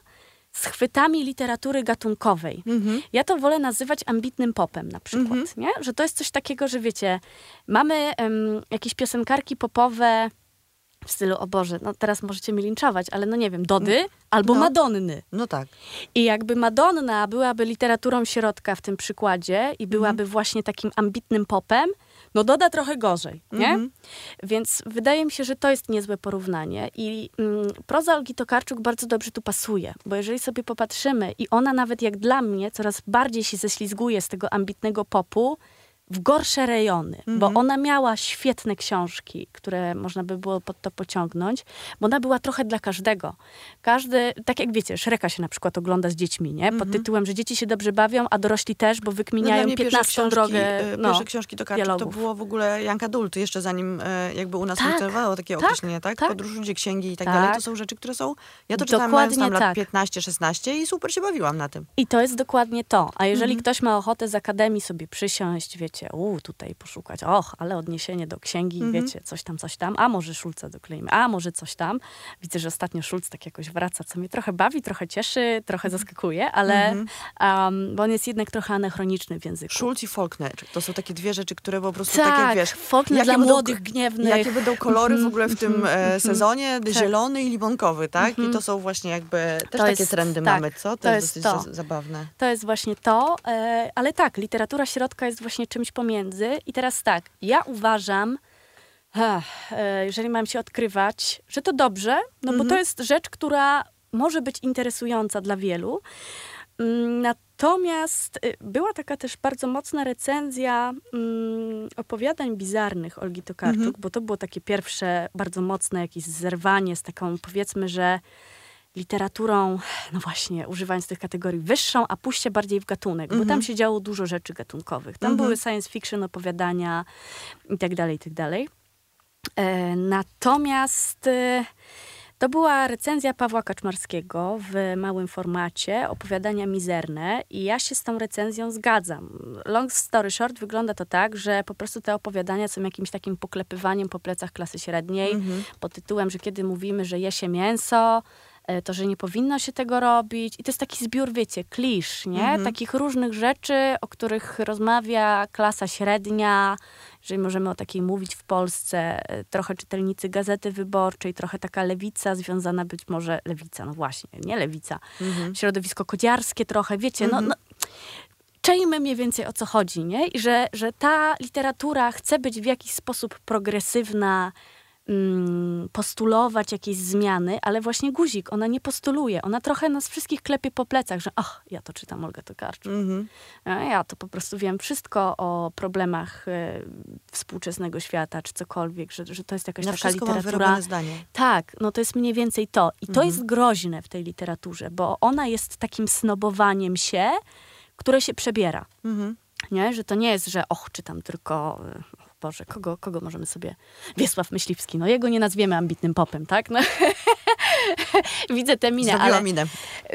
z chwytami literatury gatunkowej. Mhm. Ja to wolę nazywać ambitnym popem na przykład, nie? Że to jest coś takiego, że wiecie, mamy em, jakieś piosenkarki popowe w stylu, o Boże, no teraz możecie mi linczować, ale no nie wiem, Dody albo No. Madonny. No tak. I jakby Madonna byłaby literaturą środka w tym przykładzie i byłaby Mhm. właśnie takim ambitnym popem, no Doda trochę gorzej, nie? Mhm. Więc wydaje mi się, że to jest niezłe porównanie i mm, proza Olgi Tokarczuk bardzo dobrze tu pasuje, bo jeżeli sobie popatrzymy i ona nawet jak dla mnie coraz bardziej się ześlizguje z tego ambitnego popu w gorsze rejony, bo ona miała świetne książki, które można by było pod to pociągnąć, bo ona była trochę dla każdego. Każdy, tak jak wiecie, Szreka się na przykład ogląda z dziećmi, nie? Pod tytułem, że dzieci się dobrze bawią, a dorośli też, bo No, wykminiają pierwsze 15 książki, drogę e, no, Pierwsze książki do to dialogów. było w ogóle Young Adult, jeszcze zanim e, jakby u nas Tak, funkcjonowało takie tak, określenie, tak? tak. Podróż ludzie, księgi i tak, Tak. dalej. To są rzeczy, które są... Ja to czytałam mając tam lat tak. 15-16 i super się bawiłam na tym. I to jest dokładnie to. A jeżeli Mhm. ktoś ma ochotę z akademii sobie przysiąść, wiecie, u tutaj poszukać, och, ale odniesienie do księgi, Mhm. wiecie, coś tam, coś tam, a może Szulca dokleimy, a może coś tam. Widzę, że ostatnio Szulc tak jakoś wraca, co mnie trochę bawi, trochę cieszy, trochę zaskakuje, ale Mhm. um, bo on jest jednak trochę anachroniczny w języku. Schulz i Faulkner. To są takie dwie rzeczy, które po prostu tak, takie, wiesz... Faulkner dla będą- młodych, gniewnych. Jakie będą kolory w ogóle w tym e, sezonie? Tak. Zielony i limonkowy, tak? I to są właśnie jakby... Też To takie jest- trendy tak, mamy, co? To, to jest jest dosyć to. za- zabawne. To jest właśnie to, e, ale tak, literatura środka jest właśnie czymś pomiędzy. I teraz tak, ja uważam, e, jeżeli mam się odkrywać, że to dobrze, no bo to jest rzecz, która może być interesująca dla wielu. Mm, Natomiast y, była taka też bardzo mocna recenzja mm, opowiadań bizarnych Olgi Tokarczuk, bo to było takie pierwsze bardzo mocne jakieś zerwanie z taką powiedzmy, że literaturą, no właśnie, używając tych kategorii wyższą, a pójście bardziej w gatunek, bo tam się działo dużo rzeczy gatunkowych. Tam były science fiction, opowiadania i tak dalej, i tak dalej. E, natomiast e, to była recenzja Pawła Kaczmarskiego w małym formacie, opowiadania mizerne i ja się z tą recenzją zgadzam. Long story short, wygląda to tak, że po prostu te opowiadania są jakimś takim poklepywaniem po plecach klasy średniej, pod tytułem, że kiedy mówimy, że je się mięso, to, że nie powinno się tego robić. I to jest taki zbiór, wiecie, klisz, nie? Takich różnych rzeczy, o których rozmawia klasa średnia, jeżeli możemy o takiej mówić w Polsce, e, trochę czytelnicy Gazety Wyborczej, trochę taka lewica związana być może, lewica, no właśnie, nie lewica, środowisko kodziarskie trochę, wiecie, no, no czejmy mniej więcej o co chodzi, nie? I że, że ta literatura chce być w jakiś sposób progresywna, postulować jakieś zmiany, ale właśnie guzik, ona nie postuluje. Ona trochę nas wszystkich klepie po plecach, że ach, ja to czytam Olga Tokarczuk. Mhm. A Ja to po prostu wiem wszystko o problemach e, współczesnego świata, czy cokolwiek, że, że to jest jakaś Na taka literatura. zdanie. Tak, no to jest mniej więcej to. I to jest groźne w tej literaturze, bo ona jest takim snobowaniem się, które się przebiera. Mhm. Nie? Że to nie jest, że och, czytam tylko... Boże, kogo, kogo możemy sobie... Wiesław Myśliwski, no jego nie nazwiemy ambitnym popem, tak? No. Widzę tę minę, Zrobiła ale minę.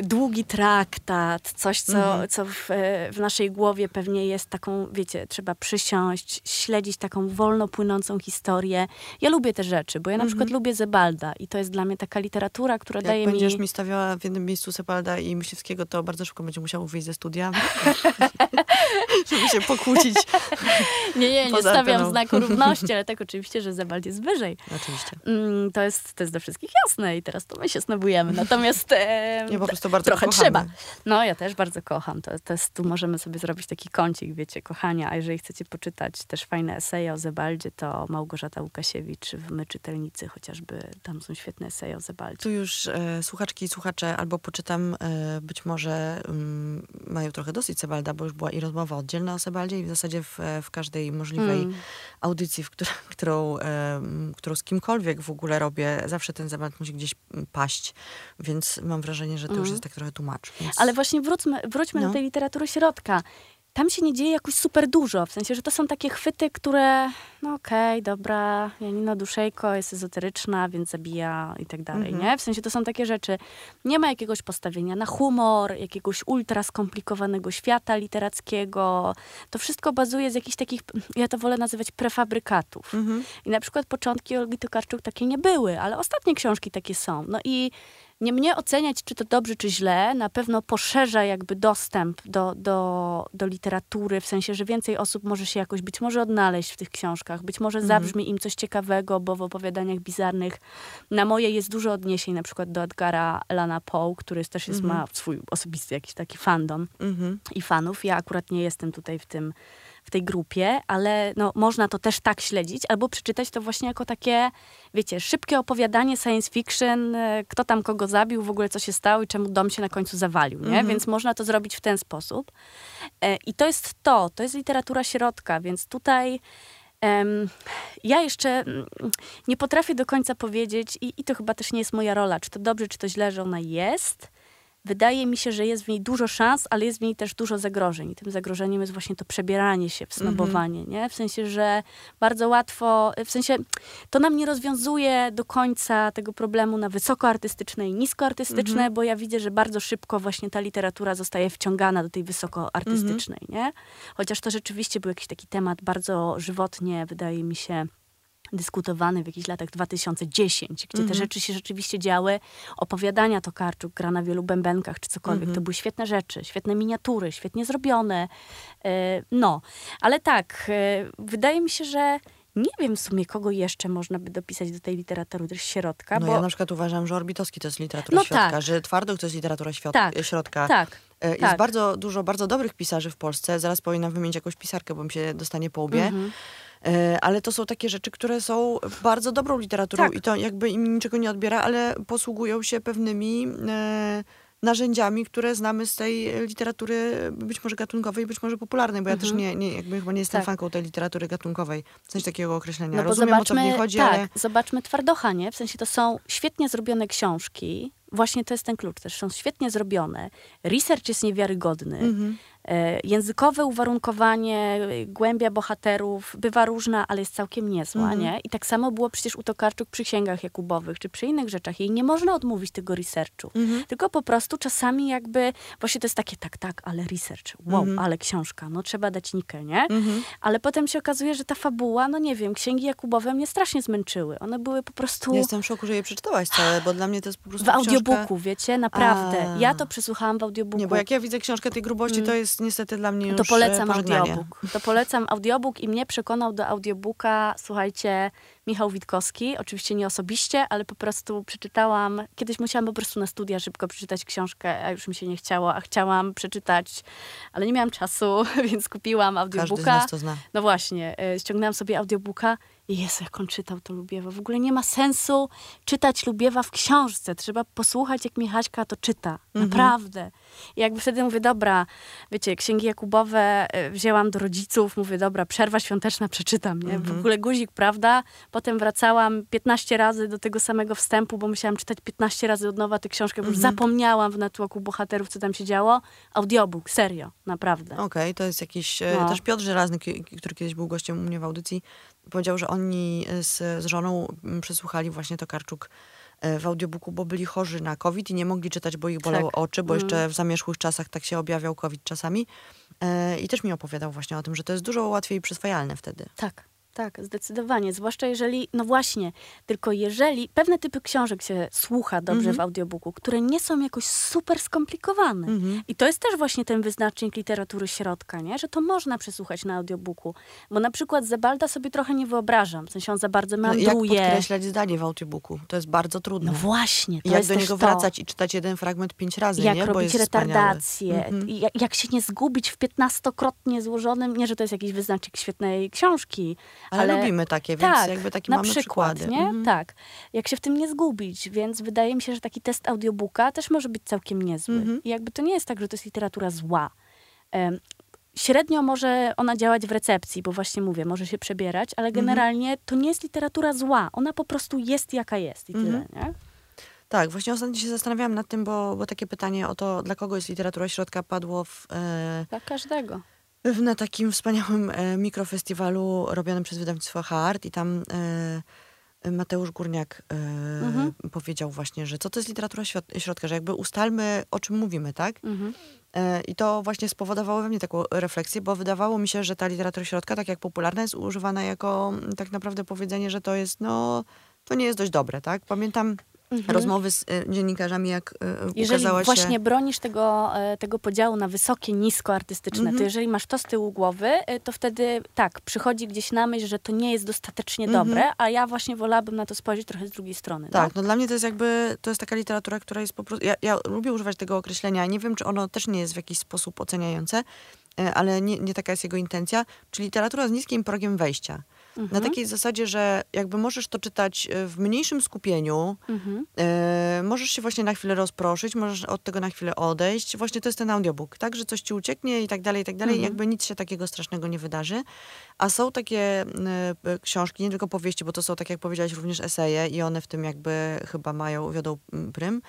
długi traktat, coś, co, Mhm. co w, w naszej głowie pewnie jest taką, wiecie, trzeba przysiąść, śledzić taką wolno płynącą historię. Ja lubię te rzeczy, bo ja na przykład lubię Zebalda i to jest dla mnie taka literatura, która Mhm. Jak daje będziesz mi... mi stawiała w jednym miejscu Sepalda i Myśliwskiego, to bardzo szybko będzie musiał wyjść ze studia, żeby się pokłócić. Nie, nie, nie poza stawiam anteną. znaku równości, ale tak oczywiście, że Zebald jest wyżej. Oczywiście. Mm, to, jest, to jest dla wszystkich jasne i teraz to my się snobujemy. Natomiast e, Nie, po prostu bardzo trochę kochamy. trzeba. No, ja też bardzo kocham. To, to jest, tu możemy sobie zrobić taki kącik, wiecie, kochania. A jeżeli chcecie poczytać też fajne eseje o Zebaldzie, to Małgorzata Łukasiewicz w My Czytelnicy chociażby, tam są świetne eseje o Zebaldzie. Tu już e, słuchaczki i słuchacze albo poczytam, e, być może mm, mają trochę dosyć Sebalda, bo już była i rozmowa oddzielna o Sebaldzie i w zasadzie w, w każdej możliwej Mm. audycji, w którą, którą, e, m, którą z kimkolwiek w ogóle robię, zawsze ten Sebald musi gdzieś paść, więc mam wrażenie, że to już Mm. jest tak trochę tłumacz. Więc... Ale właśnie wróćmy, wróćmy No. do tej literatury środka. Tam się nie dzieje jakoś super dużo. W sensie, że to są takie chwyty, które, no okej, okay, dobra, Janina Duszejko jest ezoteryczna, więc zabija i tak dalej, Mhm. nie? W sensie, to są takie rzeczy. Nie ma jakiegoś postawienia na humor, jakiegoś ultra skomplikowanego świata literackiego. To wszystko bazuje z jakichś takich, ja to wolę nazywać prefabrykatów. Mhm. I na przykład początki Olgi Tokarczuk takie nie były, ale ostatnie książki takie są. No i nie mnie oceniać, czy to dobrze, czy źle, na pewno poszerza jakby dostęp do, do, do literatury, w sensie, że więcej osób może się jakoś być może odnaleźć w tych książkach, być może zabrzmi im coś ciekawego, bo w opowiadaniach bizarnych na moje jest dużo odniesień, na przykład do Edgara Lana Poe, który też jest, ma swój osobisty jakiś taki fandom Mhm. i fanów. Ja akurat nie jestem tutaj w tym w tej grupie, ale no, można to też tak śledzić, albo przeczytać to właśnie jako takie, wiecie, szybkie opowiadanie science fiction, e, kto tam kogo zabił, w ogóle co się stało i czemu dom się na końcu zawalił, nie? Więc można to zrobić w ten sposób. E, I to jest to, to jest literatura środka, więc tutaj ja jeszcze mm, nie potrafię do końca powiedzieć i, i to chyba też nie jest moja rola, czy to dobrze, czy to źle, że ona jest, Wydaje mi się, że jest w niej dużo szans, ale jest w niej też dużo zagrożeń. I tym zagrożeniem jest właśnie to przebieranie się w snobowanie, nie? W sensie, że bardzo łatwo, w sensie to nam nie rozwiązuje do końca tego problemu na wysokoartystyczne i niskoartystyczne, bo ja widzę, że bardzo szybko właśnie ta literatura zostaje wciągana do tej wysokoartystycznej, nie? Chociaż to rzeczywiście był jakiś taki temat bardzo żywotnie, wydaje mi się, dyskutowany w jakichś latach 2010, gdzie te rzeczy się rzeczywiście działy. Opowiadania Tokarczuk gra na wielu bębenkach czy cokolwiek. To były świetne rzeczy, świetne miniatury, świetnie zrobione. E, No, ale tak, e, wydaje mi się, że nie wiem w sumie, kogo jeszcze można by dopisać do tej literatury środka, No bo... ja na przykład uważam, że Orbitowski to jest literatura No środka, tak. że Twardok to jest literatura świat- Tak, środka. tak, E, Jest tak. bardzo dużo bardzo dobrych pisarzy w Polsce. Zaraz powinnam wymienić jakąś pisarkę, bo mi się dostanie po łbie. Mhm. E, Ale to są takie rzeczy, które są bardzo dobrą literaturą Tak. i to jakby im niczego nie odbiera, ale posługują się pewnymi e, narzędziami, które znamy z tej literatury być może gatunkowej, być może popularnej, bo ja też nie, nie, jakby chyba nie jestem Mhm. Tak. fanką tej literatury gatunkowej, w sensie takiego określenia. No Rozumiem, o co zobaczmy, niej chodzi, tak, ale... zobaczmy Twardocha, nie? W sensie to są świetnie zrobione książki. Właśnie to jest ten klucz. Też są świetnie zrobione. Research jest niewiarygodny. Mhm. E, językowe uwarunkowanie, głębia bohaterów bywa różna, ale jest całkiem niezła, Mhm. nie? I tak samo było przecież u Tokarczuk przy księgach Jakubowych, czy przy innych rzeczach. Jej nie można odmówić tego researchu. Mhm. Tylko po prostu czasami jakby, właśnie to jest takie, tak, tak, ale research, wow, Mhm. ale książka, no trzeba dać nikę, nie? Mhm. Ale potem się okazuje, że ta fabuła, no nie wiem, księgi Jakubowe mnie strasznie zmęczyły. One były po prostu Jestem w szoku, że je przeczytałaś całe, bo dla mnie to jest po prostu w audiobooku, książka... wiecie, naprawdę. A. Ja to przesłuchałam w audiobooku. Nie, bo jak ja widzę książkę tej grubości, to jest niestety dla mnie już. To polecam e, pożegnanie. audiobook. To polecam audiobook i mnie przekonał do audiobooka, słuchajcie, Michał Witkowski. Oczywiście nie osobiście, ale po prostu przeczytałam. Kiedyś musiałam po prostu na studia szybko przeczytać książkę, a już mi się nie chciało, a chciałam przeczytać, ale nie miałam czasu, więc kupiłam Każdy z audiobooka. nas to zna. No właśnie, e, ściągnęłam sobie audiobooka Jezu, jak on czytał to Lubiewa. W ogóle nie ma sensu czytać Lubiewa w książce. Trzeba posłuchać, jak Michaśka to czyta. Naprawdę. I jakby wtedy mówię, dobra, wiecie, księgi Jakubowe e, wzięłam do rodziców, mówię, dobra, przerwa świąteczna, przeczytam, nie? W ogóle guzik, prawda? Potem wracałam 15 razy do tego samego wstępu, bo musiałam czytać 15 razy od nowa tę książkę, bo już zapomniałam w natłoku bohaterów, co tam się działo. Audiobook, serio, naprawdę. Okej, to jest jakiś... e, No. Też Piotr Żelazny, który kiedyś był gościem u mnie w audycji, powiedział, że oni z, z żoną mm, przesłuchali właśnie Tokarczuk e, w audiobooku, bo byli chorzy na COVID i nie mogli czytać, bo ich bolały Tak. oczy, bo jeszcze w zamierzchłych czasach tak się objawiał COVID czasami. E, I też mi opowiadał właśnie o tym, że to jest dużo łatwiej przyswajalne wtedy. Tak, tak, zdecydowanie. Zwłaszcza jeżeli, no właśnie, tylko jeżeli pewne typy książek się słucha dobrze Mhm. w audiobooku, które nie są jakoś super skomplikowane. Mhm. I to jest też właśnie ten wyznacznik literatury środka, nie? że to można przesłuchać na audiobooku. Bo na przykład Zebalda sobie trochę nie wyobrażam. W sensie on za bardzo No, jak meandruje. podkreślać zdanie w audiobooku? To jest bardzo trudne. no właśnie, to I jak do niego to. wracać i czytać jeden fragment pięć razy, jak nie? Robić retardację, Mhm. i jak, jak się nie zgubić w piętnastokrotnie złożonym, nie, że to jest jakiś wyznacznik świetnej książki, Ale, lubimy takie, więc tak, jakby takie na mamy przykład, przykłady. nie? Mhm. Tak. Jak się w tym nie zgubić, więc wydaje mi się, że taki test audiobooka też może być całkiem niezły. Mhm. I jakby to nie jest tak, że to jest literatura zła. Em, Średnio może ona działać w recepcji, bo właśnie mówię, może się przebierać, ale Mhm. generalnie to nie jest literatura zła. Ona po prostu jest jaka jest i Mhm. tyle, nie? Tak, właśnie ostatnio się zastanawiałam nad tym, bo, bo takie pytanie o to, dla kogo jest literatura środka, padło w, e, Dla każdego. Na takim wspaniałym e, mikrofestiwalu robionym przez wydawnictwo Hart i tam e, Mateusz Górniak e, Mhm. powiedział właśnie, że co to jest literatura środ- środka, że jakby ustalmy o czym mówimy, tak? Mhm. I to właśnie spowodowało we mnie taką refleksję, bo wydawało mi się, że ta literatura środka, tak jak popularna, jest używana jako tak naprawdę powiedzenie, że to jest, no, to nie jest dość dobre, tak? Pamiętam rozmowy z e, dziennikarzami, jak e, Mhm. Jeżeli ukazała właśnie się... bronisz tego, e, tego podziału na wysokie, nisko artystyczne, Mhm. to jeżeli masz to z tyłu głowy, to wtedy tak, przychodzi gdzieś na myśl, że to nie jest dostatecznie Mhm. dobre, a ja właśnie wolałabym na to spojrzeć trochę z drugiej strony. Tak, no dla mnie to jest jakby, to jest taka literatura, która jest po prostu, ja, ja lubię używać tego określenia, nie wiem, czy ono też nie jest w jakiś sposób oceniające, ale nie, nie taka jest jego intencja, czyli literatura z niskim progiem wejścia. No? Na takiej zasadzie, że jakby możesz to czytać e, w mniejszym skupieniu, Mhm. e, możesz się właśnie na chwilę rozproszyć, możesz od tego na chwilę odejść. Właśnie to jest ten audiobook, tak? Że coś ci ucieknie i tak dalej, i tak dalej. Mhm. Jakby nic się takiego strasznego nie wydarzy. A są takie e, książki, nie tylko powieści, bo to są, tak jak powiedziałaś, również eseje i one w tym jakby chyba mają, wiodą prym,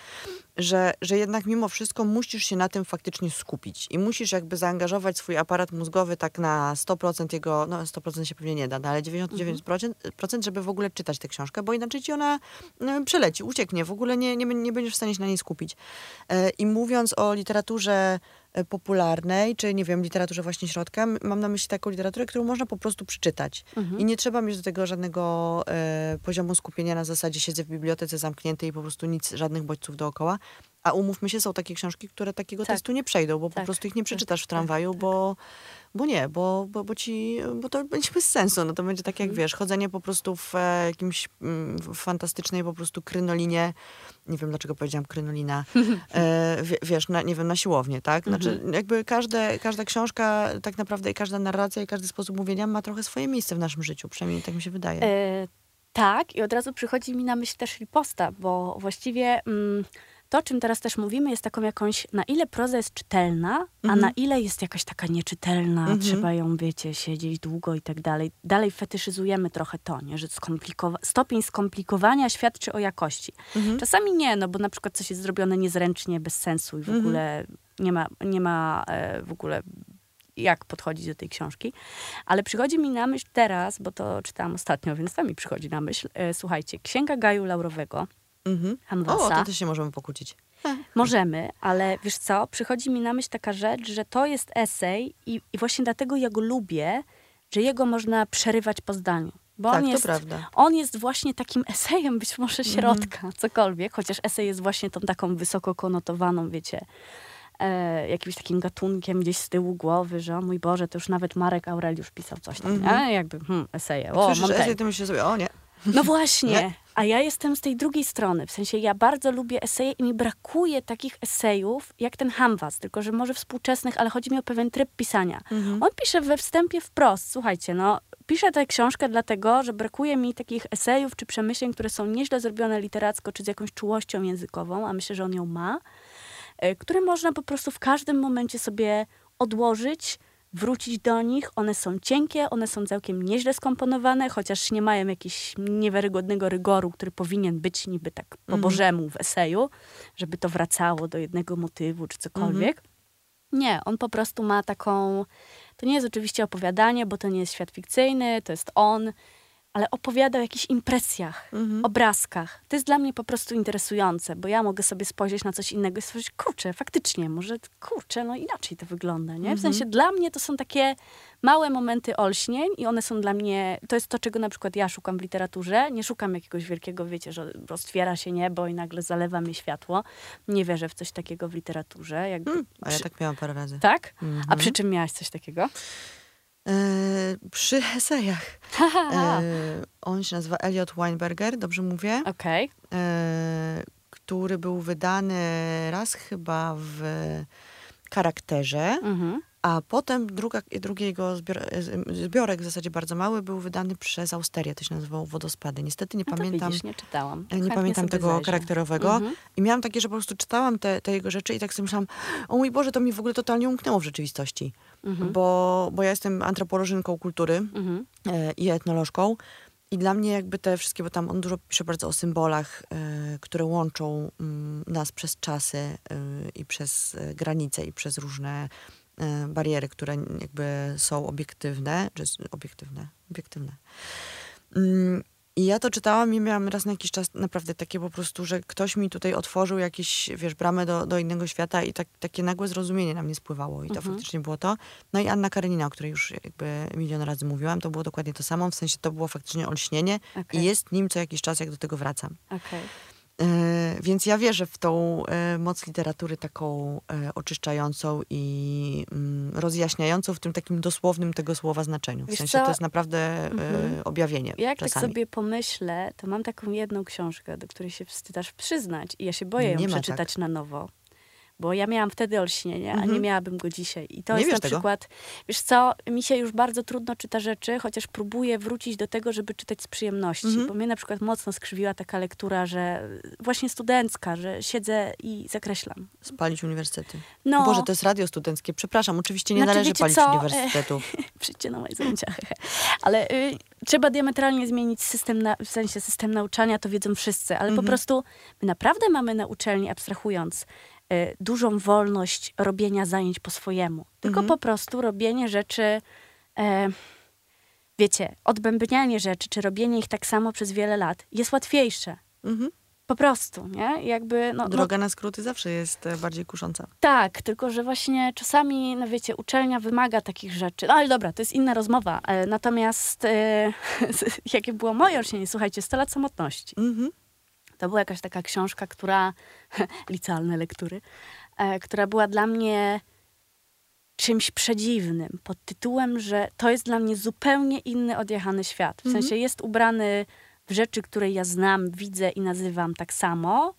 że, że jednak mimo wszystko musisz się na tym faktycznie skupić i musisz jakby zaangażować swój aparat mózgowy tak na 100% jego, no 100% się pewnie nie da, no, ale 99%, procent, żeby w ogóle czytać tę książkę, bo inaczej ci ona e, przeleci, ucieknie, w ogóle nie, nie, nie będziesz w stanie się na niej skupić. E, I mówiąc o literaturze popularnej, czy nie wiem, literaturze właśnie środka, mam na myśli taką literaturę, którą można po prostu przeczytać. Mhm. I nie trzeba mieć do tego żadnego e, poziomu skupienia na zasadzie siedzę w bibliotece zamkniętej i po prostu nic, żadnych bodźców dookoła. A umówmy się, są takie książki, które takiego Tak. testu nie przejdą, bo Tak, po prostu ich nie tak, przeczytasz w tak, tramwaju, tak. bo, bo nie, bo, bo, bo ci, bo to będzie bez sensu. No to będzie tak jak, Mhm. wiesz, chodzenie po prostu w e, jakimś mm, w fantastycznej po prostu krynolinie, nie wiem dlaczego powiedziałam krynolina, e, wie- wiesz, na, nie wiem, na siłownię, tak? Znaczy Mhm. jakby każde, każda książka tak naprawdę i każda narracja i każdy sposób mówienia ma trochę swoje miejsce w naszym życiu, przynajmniej tak mi się wydaje. E, tak, i od razu przychodzi mi na myśl też riposta, bo właściwie mm, to, o czym teraz też mówimy, jest taką jakąś, na ile proza jest czytelna, a Mhm. na ile jest jakaś taka nieczytelna, Mhm. trzeba ją, wiecie, siedzieć długo i tak dalej. Dalej fetyszyzujemy trochę to, nie? że skomplikowa- stopień skomplikowania świadczy o jakości. Mhm. Czasami nie, no bo na przykład coś jest zrobione niezręcznie, bez sensu i w Mhm. ogóle nie ma, nie ma e, w ogóle jak podchodzić do tej książki. Ale przychodzi mi na myśl teraz, bo to czytałam ostatnio, więc to mi przychodzi na myśl. E, słuchajcie, Księga Gaju Laurowego, Mhm. O, to też się możemy pokłócić. Możemy, ale wiesz co, przychodzi mi na myśl taka rzecz, że to jest esej i, i właśnie dlatego ja go lubię, że jego można przerywać po zdaniu. Bo tak, on to jest, prawda. on jest właśnie takim esejem być może Mhm. środka, cokolwiek, chociaż esej jest właśnie tą taką wysoko konotowaną, wiecie, e, jakimś takim gatunkiem gdzieś z tyłu głowy, że o mój Boże, to już nawet Marek Aureliusz pisał coś tam, Mhm. nie? Jakby, hmm, eseje, o, Słyszysz Montaigne. esej, to myślisz sobie, o nie. No właśnie. Nie? A ja jestem z tej drugiej strony. W sensie ja bardzo lubię eseje i mi brakuje takich esejów jak ten Hamwas, tylko że może współczesnych, ale chodzi mi o pewien tryb pisania. Mhm. On pisze we wstępie wprost. Słuchajcie, no piszę tę książkę dlatego, że brakuje mi takich esejów czy przemyśleń, które są nieźle zrobione literacko, czy z jakąś czułością językową, a myślę, że on ją ma, e, które można po prostu w każdym momencie sobie odłożyć, wrócić do nich. One są cienkie, one są całkiem nieźle skomponowane, chociaż nie mają jakiegoś niewiarygodnego rygoru, który powinien być niby tak po Mhm. bożemu w eseju, żeby to wracało do jednego motywu czy cokolwiek. Nie, on po prostu ma taką. To nie jest oczywiście opowiadanie, bo to nie jest świat fikcyjny, to jest on, ale opowiada o jakichś impresjach, Mhm. obrazkach. To jest dla mnie po prostu interesujące, bo ja mogę sobie spojrzeć na coś innego i stworzyć, kurczę, faktycznie, może kurczę, no inaczej to wygląda, nie? W sensie dla mnie to są takie małe momenty olśnień i one są dla mnie, to jest to, czego na przykład ja szukam w literaturze. Nie szukam jakiegoś wielkiego, wiecie, że roztwiera się niebo i nagle zalewa mnie światło. Nie wierzę w coś takiego w literaturze. Jakby Mm, A ja przy- tak miałam parę razy. tak? Mhm. A przy czym miałaś coś takiego? E, przy esejach. E, on się nazywa Elliot Weinberger, dobrze mówię? Okej. E, który był wydany raz chyba w charakterze, Mhm. a potem druga, drugi jego zbior, zbiorek, w zasadzie bardzo mały, był wydany przez Austerię, to się nazywał Wodospady. Niestety nie No pamiętam. widzisz, nie czytałam. Nie Chętnie pamiętam tego zajrzę. charakterowego. Mhm. I miałam takie, że po prostu czytałam te, te jego rzeczy i tak sobie myślałam, o mój Boże, to mi w ogóle totalnie umknęło w rzeczywistości. Mhm. Bo, bo ja jestem antropolożynką kultury Mhm. e, i etnolożką. I dla mnie jakby te wszystkie, bo tam on dużo pisze bardzo o symbolach, e, które łączą mm, nas przez czasy e, i przez granice i przez różne bariery, które jakby są obiektywne, czy obiektywne, obiektywne. I ja to czytałam i miałam raz na jakiś czas naprawdę takie po prostu, że ktoś mi tutaj otworzył jakieś, wiesz, bramę do, do innego świata i tak, takie nagłe zrozumienie na mnie spływało i to mhm. faktycznie było to. No i Anna Karenina, o której już jakby milion razy mówiłam, to było dokładnie to samo, w sensie to było faktycznie olśnienie okay. i jest nim co jakiś czas, jak do tego wracam. Okay. E, więc ja wierzę w tą e, moc literatury taką e, oczyszczającą i mm, rozjaśniającą w tym takim dosłownym tego słowa znaczeniu. W sensie to jest naprawdę mhm. objawienie. Jak tak czasami. tak sobie pomyślę, to mam taką jedną książkę, do której się wstydasz przyznać i ja się boję ją przeczytać tak. na nowo bo ja miałam wtedy olśnienie, a nie mhm. miałabym go dzisiaj. I to nie jest na tego? przykład, wiesz co, mi się już bardzo trudno czyta rzeczy, chociaż próbuję wrócić do tego, żeby czytać z przyjemności, mhm. bo mnie na przykład mocno skrzywiła taka lektura, że właśnie studencka, że siedzę i zakreślam. Spalić uniwersytety. No. Boże, to jest radio studenckie. Przepraszam, oczywiście nie znaczy, należy palić co? uniwersytetów. Przyjdźcie na moje zajęcia. Ale y, trzeba diametralnie zmienić system, na, w sensie system nauczania, to wiedzą wszyscy, ale mhm. po prostu my naprawdę mamy na uczelni, abstrahując, dużą wolność robienia zajęć po swojemu, tylko mhm. po prostu robienie rzeczy, e, wiecie, odbębnianie rzeczy, czy robienie ich tak samo przez wiele lat jest łatwiejsze. Mhm. Po prostu, nie? Jakby, no, Droga no, na skróty zawsze jest e, bardziej kusząca. Tak, tylko że właśnie czasami, no wiecie, uczelnia wymaga takich rzeczy. No ale dobra, to jest inna rozmowa. E, natomiast e, jakie było moje olśnienie? Słuchajcie, 100 lat samotności. Mhm. To była jakaś taka książka, która, licealne lektury, e, która była dla mnie czymś przedziwnym, pod tytułem, że to jest dla mnie zupełnie inny, odjechany świat. W mhm. sensie jest ubrany w rzeczy, które ja znam, widzę i nazywam tak samo,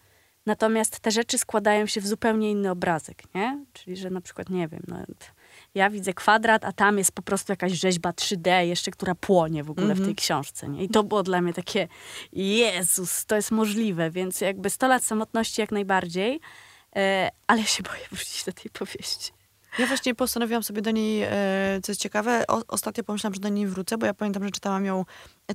natomiast te rzeczy składają się w zupełnie inny obrazek, nie? Czyli, że na przykład, nie wiem, no, ja widzę kwadrat, a tam jest po prostu jakaś rzeźba 3D jeszcze, która płonie w ogóle mm -hmm. w tej mhm. książce. Nie? I to było dla mnie takie, Jezus, to jest możliwe, więc jakby 100 lat samotności jak najbardziej, e, ale się boję wrócić do tej powieści. Ja właśnie postanowiłam sobie do niej, e, co jest ciekawe, o, ostatnio pomyślałam, że do niej wrócę, bo ja pamiętam, że czytałam ją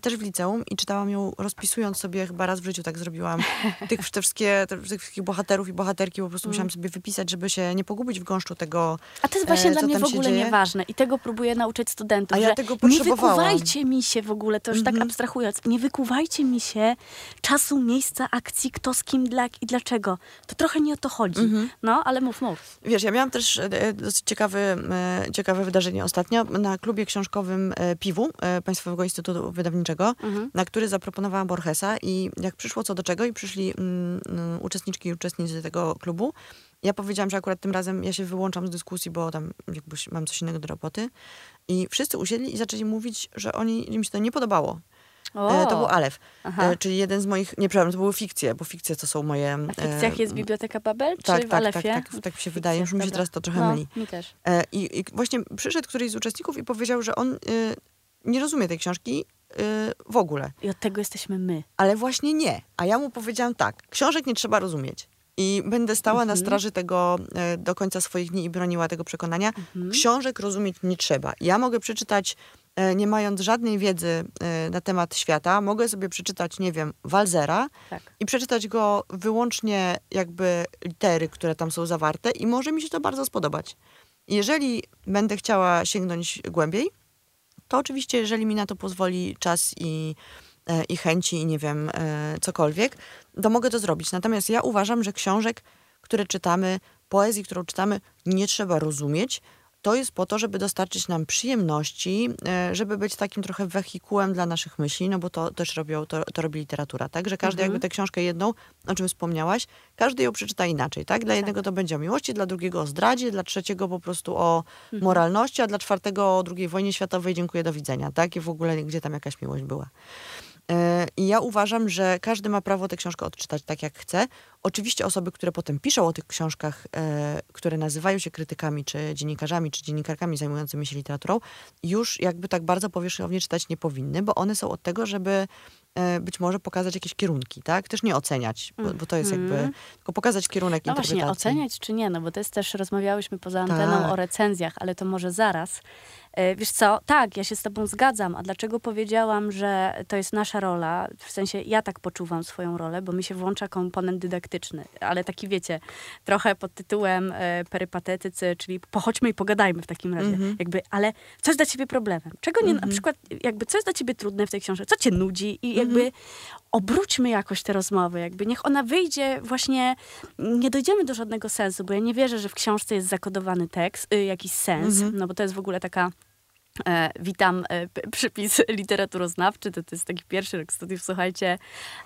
też w liceum i czytałam ją rozpisując sobie, chyba raz w życiu tak zrobiłam, tych, te wszystkie, te, tych wszystkich bohaterów i bohaterki po prostu mm. musiałam sobie wypisać, żeby się nie pogubić w gąszczu tego, A to jest właśnie e, dla mnie w ogóle nieważne i tego próbuję nauczyć studentów, A ja tego nie wykuwajcie mi się w ogóle, to już mm -hmm. tak mhm. abstrahując, nie wykuwajcie mi się czasu, miejsca, akcji, kto z kim, dla i dlaczego. To trochę nie o to chodzi. Mm -hmm. No, ale mów, mów. Wiesz, ja miałam też e, dosyć ciekawy, e, ciekawe wydarzenie ostatnio na klubie książkowym e, Piwu Państwowego Instytutu Wydawniczego mhm. na który zaproponowałam Borgesa i jak przyszło co do czego i przyszli mm, mm, uczestniczki i uczestnicy tego klubu, ja powiedziałam, że akurat tym razem ja się wyłączam z dyskusji, bo tam jakby mam coś innego do roboty. I wszyscy usiedli i zaczęli mówić, że oni, im się to nie podobało. O. E, to był Alef, e, czyli jeden z moich, nie przepraszam, to były fikcje, bo fikcje to są moje... A w fikcjach e, jest Biblioteka Babel, czy tak, w tak, tak, tak, tak, tak mi się wydaje, już mi się teraz to trochę no, myli. mi też. I, I właśnie przyszedł któryś z uczestników i powiedział, że on y, nie rozumie tej książki Y, w ogóle. I od tego jesteśmy my. Ale właśnie nie. A ja mu powiedziałam tak, książek nie trzeba rozumieć. I będę stała mhm. na straży tego e, do końca swoich dni i broniła tego przekonania. Mhm. Książek rozumieć nie trzeba. Ja mogę przeczytać, e, nie mając żadnej wiedzy e, na temat świata, mogę sobie przeczytać, nie wiem, Walzera tak. i przeczytać go wyłącznie jakby litery, które tam są zawarte i może mi się to bardzo spodobać. Jeżeli będę chciała sięgnąć głębiej, to oczywiście, jeżeli mi na to pozwoli czas i, e, i chęci i nie wiem, e, cokolwiek, to mogę to zrobić. Natomiast ja uważam, że książek, które czytamy, poezji, którą czytamy, nie trzeba rozumieć, to jest po to, żeby dostarczyć nam przyjemności, e, żeby być takim trochę wehikułem dla naszych myśli, no bo to też robią, to, to robi literatura, tak? Że każdy mhm. jakby tę książkę jedną, o czym wspomniałaś, każdy ją przeczyta inaczej, tak? Dla tak. jednego to będzie o miłości, dla drugiego o zdradzie, dla trzeciego po prostu o mhm. moralności, a dla czwartego o II wojnie światowej dziękuję, do widzenia, tak? I w ogóle gdzie tam jakaś miłość była. E, I ja uważam, że każdy ma prawo tę książkę odczytać tak, jak chce. Oczywiście osoby, które potem piszą o tych książkach, e, które nazywają się krytykami, czy dziennikarzami, czy dziennikarkami zajmującymi się literaturą, już jakby tak bardzo powierzchownie czytać nie powinny, bo one są od tego, żeby e, być może pokazać jakieś kierunki, tak? Też nie oceniać, bo, bo to jest jakby, mm. tylko pokazać kierunek no interpretacji. właśnie, oceniać czy nie, no bo to jest też, rozmawiałyśmy poza anteną tak. o recenzjach, ale to może zaraz. E, wiesz co, tak, ja się z tobą zgadzam. A dlaczego powiedziałam, że to jest nasza rola? W sensie ja tak poczuwam swoją rolę, bo mi się włącza komponent dydaktyczny. Ale taki wiecie, trochę pod tytułem e, perypatetycy, czyli pochodźmy i pogadajmy w takim razie. Mhm. Jakby, ale co jest dla ciebie problemem? Czego nie, mhm. na przykład, jakby, co jest dla ciebie trudne w tej książce? Co cię nudzi? I jakby mhm. obróćmy jakoś te rozmowy. Jakby niech ona wyjdzie właśnie, nie dojdziemy do żadnego sensu, bo ja nie wierzę, że w książce jest zakodowany tekst, y, jakiś sens, mhm. no bo to jest w ogóle taka witam e, przypis literaturoznawczy, to, to jest taki pierwszy rok studiów, słuchajcie.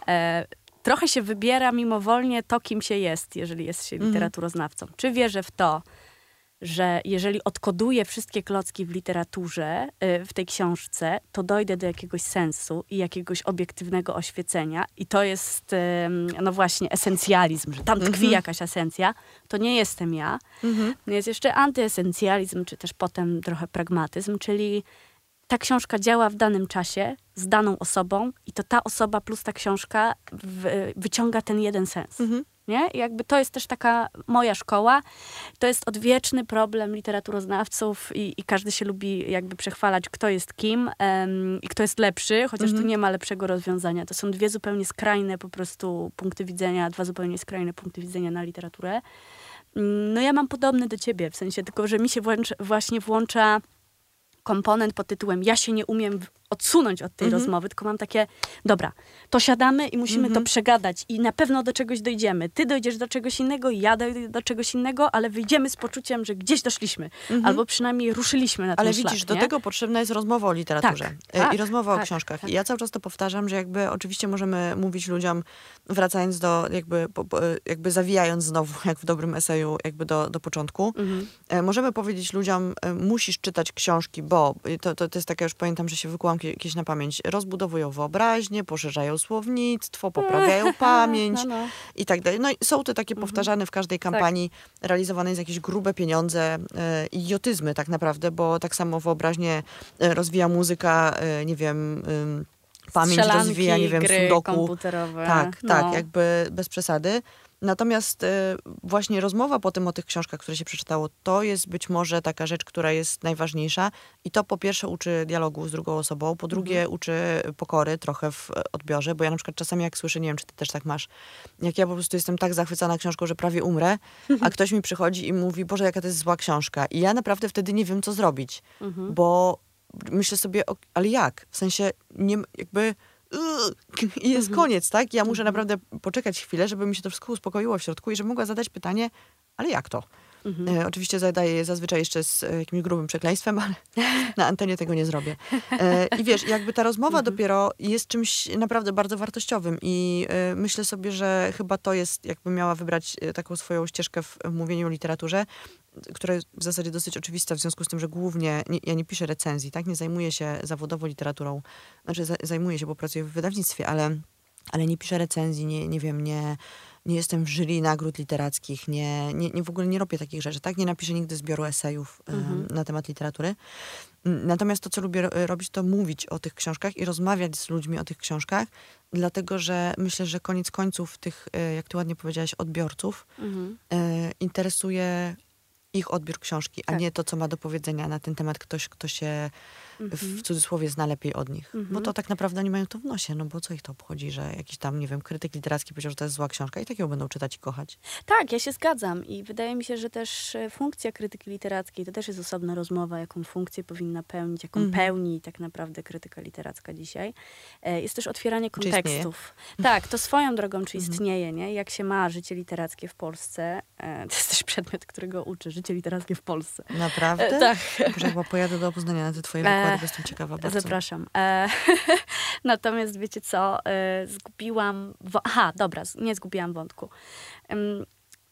E, trochę się wybiera mimowolnie to, kim się jest, jeżeli jest się mhm. literaturoznawcą. Czy wierzę w to, że jeżeli odkoduję wszystkie klocki w literaturze, y, w tej książce, to dojdę do jakiegoś sensu i jakiegoś obiektywnego oświecenia. I to jest, no właśnie, esencjalizm, że tam tkwi mhm. jakaś esencja. To nie jestem ja. Mhm. Jest jeszcze antyesencjalizm, czy też potem trochę pragmatyzm, czyli ta książka działa w danym czasie, z daną osobą i to ta osoba plus ta książka w, wyciąga ten jeden sens. Mhm. Nie? I jakby to jest też taka moja szkoła. To jest odwieczny problem literaturoznawców i, i każdy się lubi jakby przechwalać, kto jest kim um, i kto jest lepszy, chociaż tu mhm. nie ma lepszego rozwiązania. To są dwie zupełnie skrajne po prostu punkty widzenia, dwa zupełnie skrajne punkty widzenia na literaturę. Mm, no ja mam podobny do ciebie, w sensie tylko, że mi się włącz, właśnie włącza komponent pod tytułem ja się nie umiem odsunąć od tej mhm. rozmowy, tylko mam takie, dobra, to siadamy i musimy mhm. to przegadać i na pewno do czegoś dojdziemy. Ty dojdziesz do czegoś innego, ja dojdę do czegoś innego, ale wyjdziemy z poczuciem, że gdzieś doszliśmy. Mhm. Albo przynajmniej ruszyliśmy na ten Ale widzisz, do tego potrzebna jest rozmowa o literaturze tak, e, tak, i rozmowa tak, o książkach. Tak. I ja cały czas to powtarzam, że jakby oczywiście możemy mówić ludziom, wracając do, jakby, jakby zawijając znowu, jak w dobrym eseju, jakby do, do początku, mhm. E, możemy powiedzieć ludziom, e, musisz czytać książki, bo to, to, to jest takie, już pamiętam, że się wykułam jakieś na pamięć, rozbudowują wyobraźnię, poszerzają słownictwo, poprawiają pamięć no, no. i tak dalej. No i są te takie mhm. powtarzane w każdej tak. kampanii tak. realizowanej za jakieś grube pieniądze, e, idiotyzmy tak naprawdę, bo tak samo wyobraźnię e, rozwija muzyka, e, nie wiem... Pamięć rozwija, nie wiem, gry sudoku. komputerowe. Tak, tak no. tak, jakby bez przesady. Natomiast y, właśnie rozmowa potem o tych książkach, które się przeczytało, to jest być może taka rzecz, która jest najważniejsza. I to po pierwsze uczy dialogu z drugą osobą, po drugie mhm. uczy pokory trochę w odbiorze, bo ja na przykład czasami jak słyszę, nie wiem, czy ty też tak masz, jak ja po prostu jestem tak zachwycona książką, że prawie umrę, a ktoś mi przychodzi i mówi, Boże, jaka to jest zła książka. I ja naprawdę wtedy nie wiem, co zrobić, mhm. bo myślę sobie, ale jak? W sensie, nie, jakby i jest mhm. koniec, tak? Ja muszę mhm. naprawdę poczekać chwilę, żeby mi się to wszystko uspokoiło w środku i żeby mogła zadać pytanie, ale jak to? Mhm. E, oczywiście zadaję je zazwyczaj jeszcze z e, jakimś grubym przekleństwem, ale na antenie tego nie zrobię. E, I wiesz, jakby ta rozmowa mhm. dopiero jest czymś naprawdę bardzo wartościowym i e, myślę sobie, że chyba to jest, jakbym miała wybrać e, taką swoją ścieżkę w, w mówieniu o literaturze, która jest w zasadzie dosyć oczywista w związku z tym, że głównie nie, ja nie piszę recenzji, tak? Nie zajmuję się zawodowo literaturą. Znaczy zajmuję się, bo pracuję w wydawnictwie, ale, ale nie piszę recenzji, nie, nie wiem, nie nie jestem w jury nagród literackich, nie, nie, nie w ogóle nie robię takich rzeczy, tak? Nie napiszę nigdy zbioru esejów mhm. na temat literatury. Natomiast to, co lubię robić, to mówić o tych książkach i rozmawiać z ludźmi o tych książkach, dlatego że myślę, że koniec końców tych, e, jak ty ładnie powiedziałaś, odbiorców mhm. e, interesuje ich odbiór książki, tak. a nie to, co ma do powiedzenia na ten temat ktoś, kto się w mhm. cudzysłowie zna lepiej od nich. Bo mhm. to tak naprawdę oni mają to w nosie, no bo co ich to obchodzi, że jakiś tam, nie wiem, krytyk literacki powiedział, że to jest zła książka i tak ją będą czytać i kochać. Tak, ja się zgadzam i wydaje mi się, że też e, funkcja krytyki literackiej to też jest osobna rozmowa, jaką funkcję powinna pełnić, jaką mhm. pełni tak naprawdę krytyka literacka dzisiaj. E, jest też otwieranie kontekstów. Tak, to swoją drogą, czy istnieje, nie? Jak się ma życie literackie w Polsce. E, to jest też przedmiot, którego uczy. Życie literackie w Polsce. Naprawdę? Tak. Może chyba pojadę do Poznania na te twoje wykłady bardzo jestem ciekawa bardzo. Zapraszam. E, natomiast wiecie co, e, zgubiłam... Aha, dobra, nie zgubiłam wątku.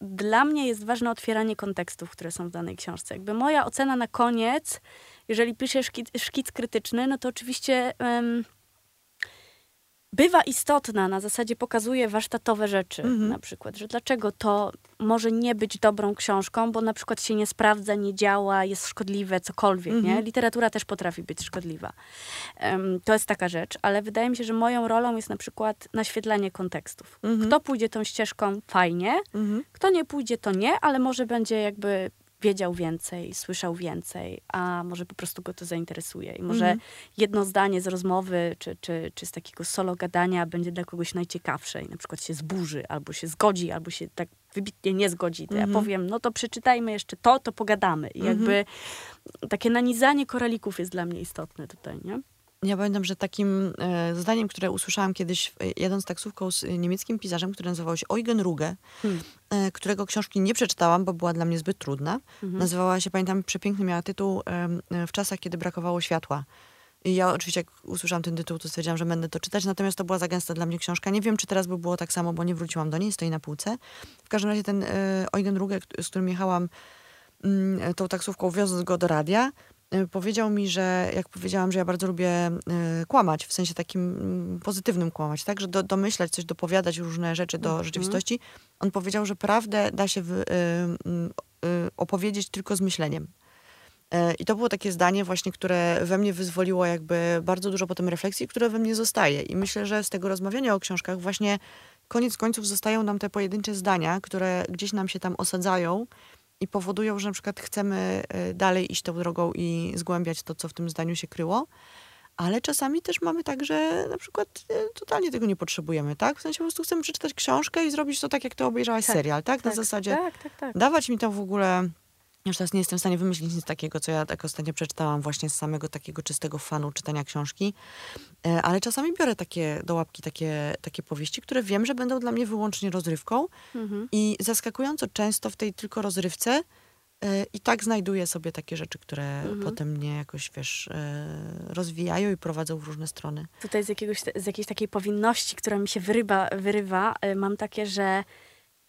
Dla mnie jest ważne otwieranie kontekstów, które są w danej książce. Jakby moja ocena na koniec, jeżeli piszę szkic, szkic krytyczny, no to oczywiście... Um, bywa istotna, na zasadzie pokazuje warsztatowe rzeczy, mhm. na przykład, że dlaczego to może nie być dobrą książką, bo na przykład się nie sprawdza, nie działa, jest szkodliwe, cokolwiek, mhm. nie? Literatura też potrafi być szkodliwa. Um, to jest taka rzecz, ale wydaje mi się, że moją rolą jest na przykład naświetlanie kontekstów. Mhm. Kto pójdzie tą ścieżką, fajnie, mhm. kto nie pójdzie, to nie, ale może będzie jakby wiedział więcej, słyszał więcej, a może po prostu go to zainteresuje. I może Mhm. jedno zdanie z rozmowy, czy, czy, czy z takiego solo gadania będzie dla kogoś najciekawsze i na przykład się zburzy, albo się zgodzi, albo się tak wybitnie nie zgodzi. To Mhm. ja powiem, no to przeczytajmy jeszcze to, to pogadamy. I jakby takie nanizanie koralików jest dla mnie istotne tutaj, nie? Ja pamiętam, że takim e, zdaniem, które usłyszałam kiedyś e, jadąc taksówką z e, niemieckim pisarzem, który nazywał się Eugen Ruge, Hmm. którego książki nie przeczytałam, bo była dla mnie zbyt trudna. Mhm. Nazywała się, pamiętam, przepiękny miała tytuł W czasach, kiedy brakowało światła. I ja oczywiście, jak usłyszałam ten tytuł, to stwierdziłam, że będę to czytać, natomiast to była za gęsta dla mnie książka. Nie wiem, czy teraz by było tak samo, bo nie wróciłam do niej, stoi na półce. W każdym razie ten Eugen Ruge, z którym jechałam mm, tą taksówką, wioząc go do radia, powiedział mi, że jak powiedziałam, że ja bardzo lubię e, kłamać, w sensie takim mm, pozytywnym kłamać, tak, że do, domyślać coś, dopowiadać różne rzeczy do Mhm. rzeczywistości, on powiedział, że prawdę da się wy, e, mm, e, opowiedzieć tylko z myśleniem. E, I to było takie zdanie właśnie, które we mnie wyzwoliło jakby bardzo dużo potem refleksji, które we mnie zostaje. I myślę, że z tego rozmawiania o książkach właśnie koniec końców zostają nam te pojedyncze zdania, które gdzieś nam się tam osadzają i powodują, że na przykład chcemy e, dalej iść tą drogą i zgłębiać to, co w tym zdaniu się kryło. Ale czasami też mamy tak, że na przykład e, totalnie tego nie potrzebujemy, tak? W sensie po prostu chcemy przeczytać książkę i zrobić to tak, jak ty obejrzałaś Tak, serial, tak? Na tak, zasadzie Tak, tak, tak. dawać mi to w ogóle. Już teraz nie jestem w stanie wymyślić nic takiego, co ja tak ostatnio przeczytałam właśnie z samego takiego czystego fanu czytania książki. E, Ale czasami biorę takie do łapki takie, takie powieści, które wiem, że będą dla mnie wyłącznie rozrywką Mhm. i zaskakująco często w tej tylko rozrywce e, i tak znajduję sobie takie rzeczy, które Mhm. potem mnie jakoś, wiesz, e, rozwijają i prowadzą w różne strony. Tutaj z, jakiegoś, z jakiejś takiej powinności, która mi się wyrywa, wyrywa mam takie, że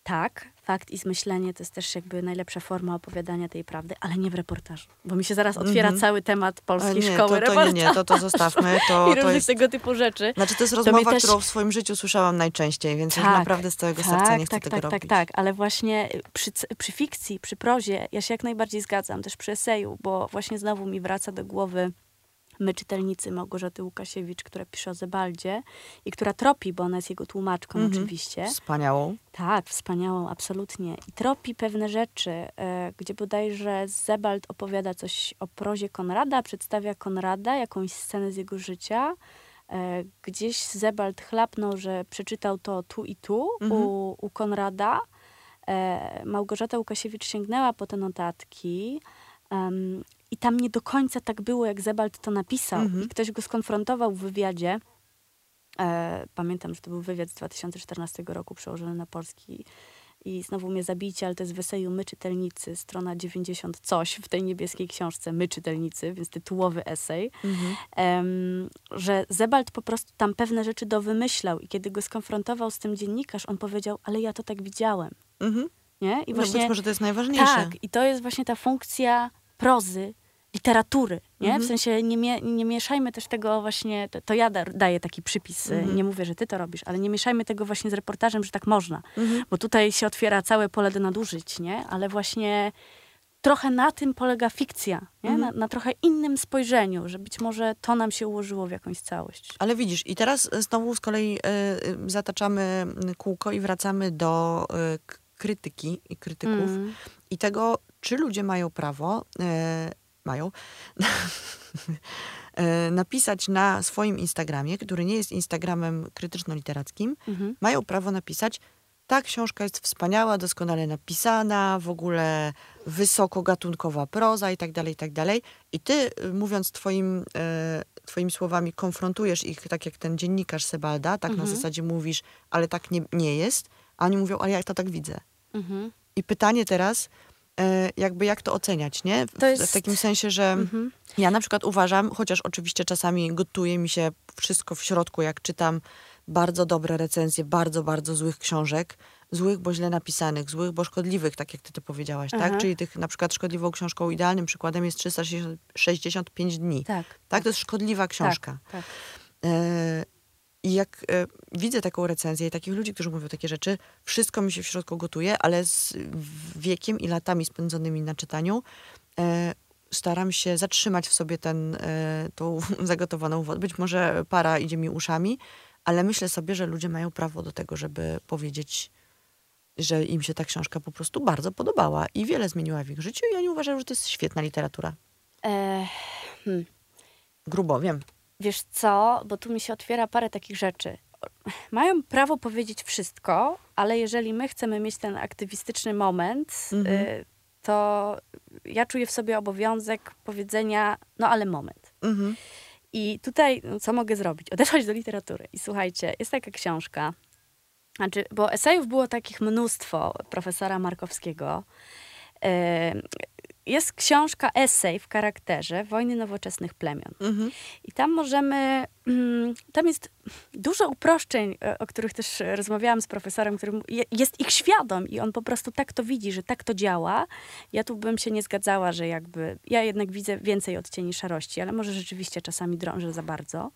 tak, fakt i zmyślenie to jest też jakby najlepsza forma opowiadania tej prawdy, ale nie w reportażu. Bo mi się zaraz otwiera Mhm. cały temat polskiej nie, szkoły to, to nie, nie, to, to zostawmy. To, i to różnych jest, tego typu rzeczy. znaczy, to jest rozmowa, też- którą w swoim życiu słyszałam najczęściej, więc już Tak, naprawdę z całego serca nie chcę tak, tego tak, robić. tak, tak, ale właśnie przy, przy fikcji, przy prozie, ja się jak najbardziej zgadzam, też przy eseju, bo właśnie znowu mi wraca do głowy My czytelnicy Małgorzaty Łukasiewicz, która pisze o Zebaldzie i która tropi, bo ona jest jego tłumaczką Mhm. oczywiście. Wspaniałą. Tak, wspaniałą, absolutnie. I tropi pewne rzeczy, e, gdzie bodajże Zebald opowiada coś o prozie Konrada, przedstawia Konrada, jakąś scenę z jego życia. E, gdzieś Zebald chlapnął, że przeczytał to tu i tu Mhm. u, u Konrada. E, Małgorzata Łukasiewicz sięgnęła po te notatki. em, I tam nie do końca tak było, jak Zebald to napisał. Mhm. I ktoś go skonfrontował w wywiadzie. E, pamiętam, że to był wywiad z 2014 roku przełożony na polski i znowu mnie zabijcie, ale to jest w eseju My czytelnicy, strona 90 coś w tej niebieskiej książce My czytelnicy, więc tytułowy esej, Mhm. em, że Zebald po prostu tam pewne rzeczy dowymyślał i kiedy go skonfrontował z tym dziennikarz, on powiedział, ale ja to tak widziałem, Mhm. nie? I No właśnie być może to jest najważniejsze. tak, i to jest właśnie ta funkcja prozy, literatury, nie? Mhm. W sensie nie, mie- nie mieszajmy też tego właśnie, to, to ja da, daję taki przypis, y, Mhm. nie mówię, że ty to robisz, ale nie mieszajmy tego właśnie z reportażem, że tak można, Mhm. bo tutaj się otwiera całe pole do nadużyć, nie? Ale właśnie trochę na tym polega fikcja, nie? Mhm. Na, na trochę innym spojrzeniu, że być może to nam się ułożyło w jakąś całość. Ale widzisz, i teraz znowu z kolei y, y, zataczamy kółko i wracamy do y, krytyki i krytyków i tego, czy ludzie mają prawo, y, mają, y, napisać na swoim Instagramie, który nie jest Instagramem krytyczno-literackim, Mhm. mają prawo napisać, ta książka jest wspaniała, doskonale napisana, w ogóle wysokogatunkowa proza i tak dalej, i tak dalej. I ty, y, mówiąc twoim, e, twoimi słowami, konfrontujesz ich, tak jak ten dziennikarz Sebalda, tak Mhm. na zasadzie mówisz, ale tak nie, nie jest, a oni mówią, ale ja to tak widzę. Mhm. I pytanie teraz, e, jakby jak to oceniać, nie? W, jest- w takim sensie, że Mhm. ja na przykład uważam, chociaż oczywiście czasami gotuje mi się wszystko w środku, jak czytam bardzo dobre recenzje bardzo, bardzo złych książek, złych, bo źle napisanych, złych, bo szkodliwych, tak jak ty to powiedziałaś, Aha. tak? Czyli tych na przykład szkodliwą książką idealnym przykładem jest 365 dni. Tak. Tak, to jest szkodliwa książka. Tak, tak. E, I jak e, widzę taką recenzję i takich ludzi, którzy mówią takie rzeczy, wszystko mi się w środku gotuje, ale z wiekiem i latami spędzonymi na czytaniu e, staram się zatrzymać w sobie ten, e, tą zagotowaną wodę. Być może para idzie mi uszami, ale myślę sobie, że ludzie mają prawo do tego, żeby powiedzieć że im się ta książka po prostu bardzo podobała i wiele zmieniła w ich życiu i oni uważają, że to jest świetna literatura. E, hmm. Grubo, wiem. Wiesz co, bo tu mi się otwiera parę takich rzeczy. Mają prawo powiedzieć wszystko, ale jeżeli my chcemy mieć ten aktywistyczny moment, mhm. y, to ja czuję w sobie obowiązek powiedzenia, no ale moment. Mhm. I tutaj, no, co mogę zrobić? Odeszłaś do literatury. I słuchajcie, jest taka książka, znaczy, bo esejów było takich mnóstwo profesora Markowskiego. Jest książka, esej w charakterze Wojny Nowoczesnych Plemion. Mhm. I tam możemy, mm, tam jest dużo uproszczeń, e, o których też rozmawiałam z profesorem, który jest ich świadom i on po prostu tak to widzi, że tak to działa. Ja tu bym się nie zgadzała, że jakby, ja jednak widzę więcej odcieni szarości, ale może rzeczywiście czasami drążę za bardzo.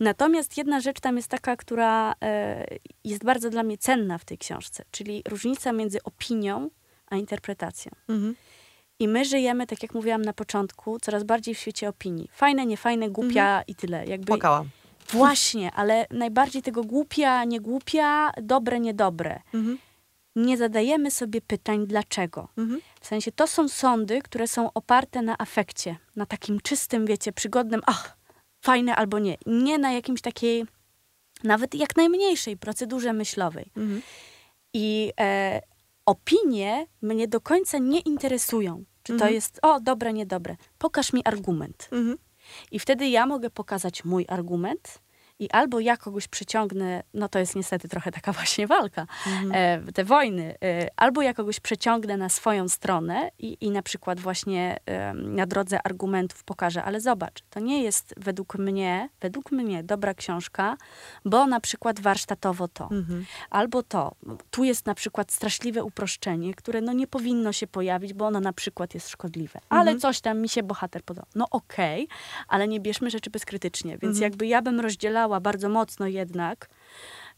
Natomiast jedna rzecz tam jest taka, która e, jest bardzo dla mnie cenna w tej książce, czyli różnica między opinią a interpretacją. Mhm. I my żyjemy, tak jak mówiłam na początku, coraz bardziej w świecie opinii. Fajne, niefajne, głupia mhm. i tyle. Jakby... Płakałam. Właśnie, ale najbardziej tego głupia, nie głupia, dobre, niedobre. Mhm. Nie zadajemy sobie pytań dlaczego. Mhm. W sensie to są sądy, które są oparte na afekcie, na takim czystym, wiecie, przygodnym, ach, fajne albo nie. Nie na jakimś takiej, nawet jak najmniejszej procedurze myślowej. Mhm. I e, opinie mnie do końca nie interesują. Czy mhm. to jest, o, dobre, niedobre. Pokaż mi argument. Mhm. I wtedy ja mogę pokazać mój argument, i albo ja kogoś przyciągnę, no to jest niestety trochę taka właśnie walka, mhm. e, te wojny, e, albo ja kogoś przeciągnę na swoją stronę i, i na przykład właśnie na drodze argumentów pokażę, ale zobacz, to nie jest według mnie, według mnie dobra książka, bo na przykład warsztatowo to, mhm. albo to, tu jest na przykład straszliwe uproszczenie, które no nie powinno się pojawić, bo ono na przykład jest szkodliwe, ale mhm. coś tam mi się bohater podoba. No okej, okay, ale nie bierzmy rzeczy bezkrytycznie, więc mhm. jakby ja bym rozdzielała bardzo mocno jednak.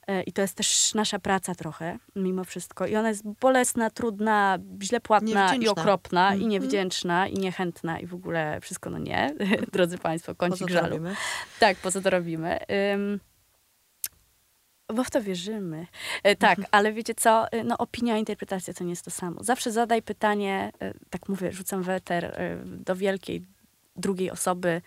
E, I to jest też nasza praca trochę, mimo wszystko. I ona jest bolesna, trudna, źle płatna i okropna, mm. i mhm. niewdzięczna, i niechętna, i w ogóle wszystko no nie, drodzy Państwo, kącik żalu. Robimy? Tak, po co to robimy? Um, bo w to wierzymy. E, tak, mhm. ale wiecie co? E, no, opinia, interpretacja to nie jest to samo. Zawsze zadaj pytanie, tak mówię, rzucam weter do wielkiej drugiej osoby.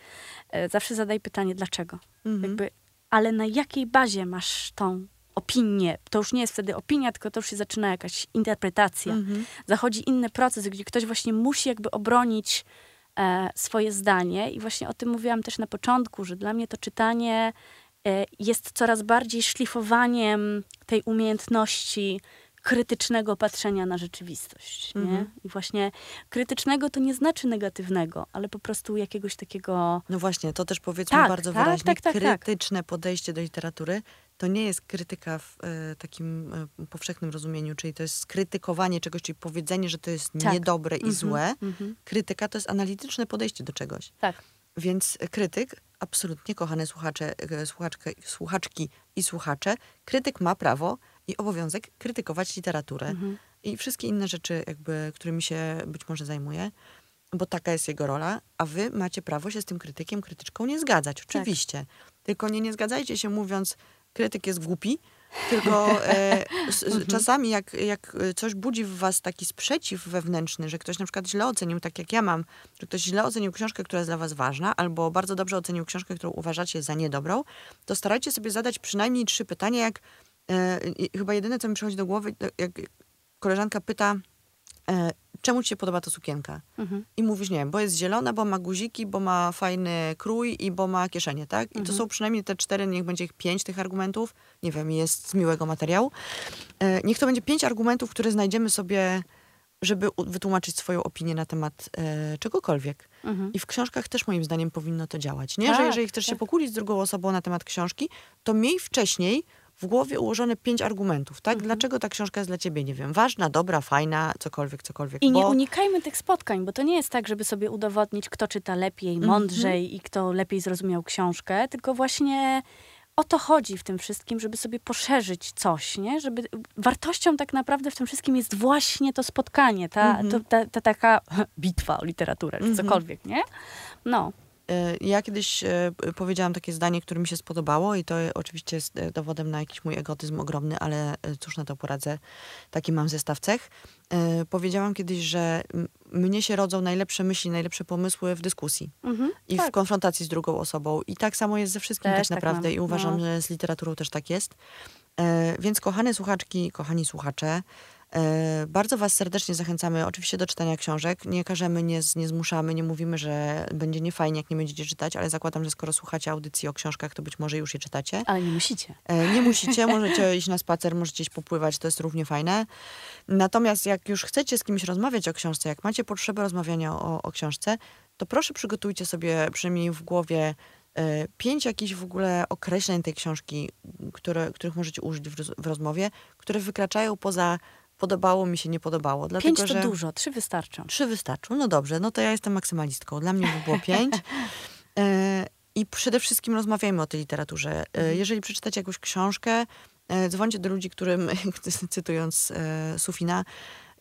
Zawsze zadaj pytanie, dlaczego? Mhm. Jakby ale na jakiej bazie masz tą opinię? To już nie jest wtedy opinia, tylko to już się zaczyna jakaś interpretacja. Mhm. Zachodzi inny proces, gdzie ktoś właśnie musi jakby obronić e, swoje zdanie. I właśnie o tym mówiłam też na początku, że dla mnie to czytanie e, jest coraz bardziej szlifowaniem tej umiejętności krytycznego patrzenia na rzeczywistość. Nie? Mhm. I właśnie krytycznego to nie znaczy negatywnego, ale po prostu jakiegoś takiego. No właśnie, to też powiedzmy tak, bardzo tak, wyraźnie. Tak, tak, tak, krytyczne podejście do literatury to nie jest krytyka w e, takim e, powszechnym rozumieniu, czyli to jest skrytykowanie czegoś, czyli powiedzenie, że to jest tak. niedobre i -hmm, złe. -hmm. Krytyka to jest analityczne podejście do czegoś. Tak. Więc krytyk, absolutnie kochane słuchacze, e, słuchaczki, słuchaczki i słuchacze, krytyk ma prawo i obowiązek krytykować literaturę mhm. i wszystkie inne rzeczy, jakby, którymi się być może zajmuje, bo taka jest jego rola, a wy macie prawo się z tym krytykiem, krytyczką nie zgadzać, tak. oczywiście. Tak. Tylko nie, nie zgadzajcie się mówiąc, krytyk jest głupi, tylko e, s, mhm. czasami jak, jak coś budzi w was taki sprzeciw wewnętrzny, że ktoś na przykład źle ocenił, tak jak ja mam, że ktoś źle ocenił książkę, która jest dla was ważna, albo bardzo dobrze ocenił książkę, którą uważacie za niedobrą, to starajcie sobie zadać przynajmniej trzy pytania, jak E, chyba jedyne, co mi przychodzi do głowy, jak koleżanka pyta, e, czemu ci się podoba ta sukienka? Mhm. I mówisz, nie wiem, bo jest zielona, bo ma guziki, bo ma fajny krój i bo ma kieszenie, tak? I mhm. to są przynajmniej te cztery, niech będzie ich pięć tych argumentów. Nie wiem, jest z miłego materiału. E, niech to będzie pięć argumentów, które znajdziemy sobie, żeby wytłumaczyć swoją opinię na temat e, czegokolwiek. Mhm. I w książkach też moim zdaniem powinno to działać, nie? Tak, Że jeżeli chcesz tak. się pokłócić z drugą osobą na temat książki, to miej wcześniej w głowie ułożone pięć argumentów, tak? Mhm. Dlaczego ta książka jest dla ciebie, nie wiem, ważna, dobra, fajna, cokolwiek, cokolwiek. I bo... nie unikajmy tych spotkań, bo to nie jest tak, żeby sobie udowodnić, kto czyta lepiej, mhm. mądrzej mhm. i kto lepiej zrozumiał książkę, tylko właśnie o to chodzi w tym wszystkim, żeby sobie poszerzyć coś, nie? Żeby wartością tak naprawdę w tym wszystkim jest właśnie to spotkanie, ta, mhm. to, ta, ta, taka bitwa o literaturę, czy mhm. cokolwiek, nie? No. Ja kiedyś powiedziałam takie zdanie, które mi się spodobało i to oczywiście jest dowodem na jakiś mój egotyzm ogromny, ale cóż na to poradzę. Taki mam zestaw cech. Powiedziałam kiedyś, że mnie się rodzą najlepsze myśli, najlepsze pomysły w dyskusji mhm, i tak. w konfrontacji z drugą osobą. I tak samo jest ze wszystkim też tak naprawdę tak i uważam, no. że z literaturą też tak jest. Więc kochane słuchaczki, kochani słuchacze, E, bardzo Was serdecznie zachęcamy oczywiście do czytania książek. Nie każemy, nie, nie zmuszamy, nie mówimy, że będzie niefajnie, jak nie będziecie czytać, ale zakładam, że skoro słuchacie audycji o książkach, to być może już je czytacie. Ale nie musicie. E, nie musicie, możecie iść na spacer, możecie iść popływać, to jest równie fajne. Natomiast jak już chcecie z kimś rozmawiać o książce, jak macie potrzebę rozmawiania o, o książce, to proszę przygotujcie sobie przynajmniej w głowie e, pięć jakichś w ogóle określeń tej książki, które, których możecie użyć w, w rozmowie, które wykraczają poza podobało mi się, nie podobało. Dlatego, pięć to że... dużo, trzy wystarczą. Trzy wystarczą, no dobrze, no to ja jestem maksymalistką. Dla mnie by było pięć. E, I przede wszystkim rozmawiajmy o tej literaturze. E, mhm. Jeżeli przeczytacie jakąś książkę, e, dzwońcie do ludzi, którym, cytując Sufina,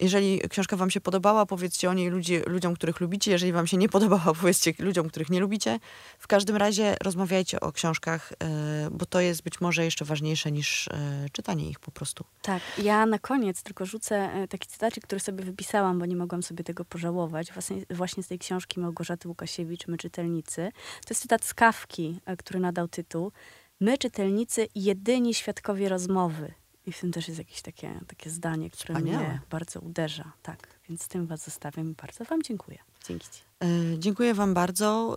jeżeli książka wam się podobała, powiedzcie o niej ludzi, ludziom, których lubicie. Jeżeli wam się nie podobała, powiedzcie ludziom, których nie lubicie. W każdym razie rozmawiajcie o książkach, e, bo to jest być może jeszcze ważniejsze niż e, czytanie ich po prostu. Tak. Ja na koniec tylko rzucę e, taki cytacik, który sobie wypisałam, bo nie mogłam sobie tego pożałować. Właśnie, właśnie z tej książki Małgorzaty Łukasiewicz, My czytelnicy. To jest cytat z Kawki, który nadał tytuł. My, czytelnicy, jedyni świadkowie rozmowy. I w tym też jest jakieś takie, takie zdanie, które Wspaniałe. mnie bardzo uderza. Tak, więc z tym was zostawiam i bardzo wam dziękuję. Dzięki ci. E, dziękuję wam bardzo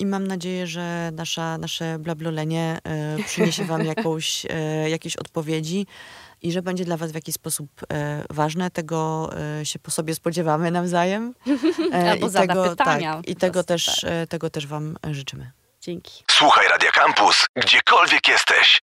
i mam nadzieję, że nasza, nasze blablolenie e, przyniesie wam jakąś, e, jakieś odpowiedzi i że będzie dla was w jakiś sposób ważne. Tego się po sobie spodziewamy nawzajem. Albo I tego, pytania. Tak, I tego też, tak. tego też wam życzymy. Dzięki. Słuchaj Radio Campus, gdziekolwiek jesteś.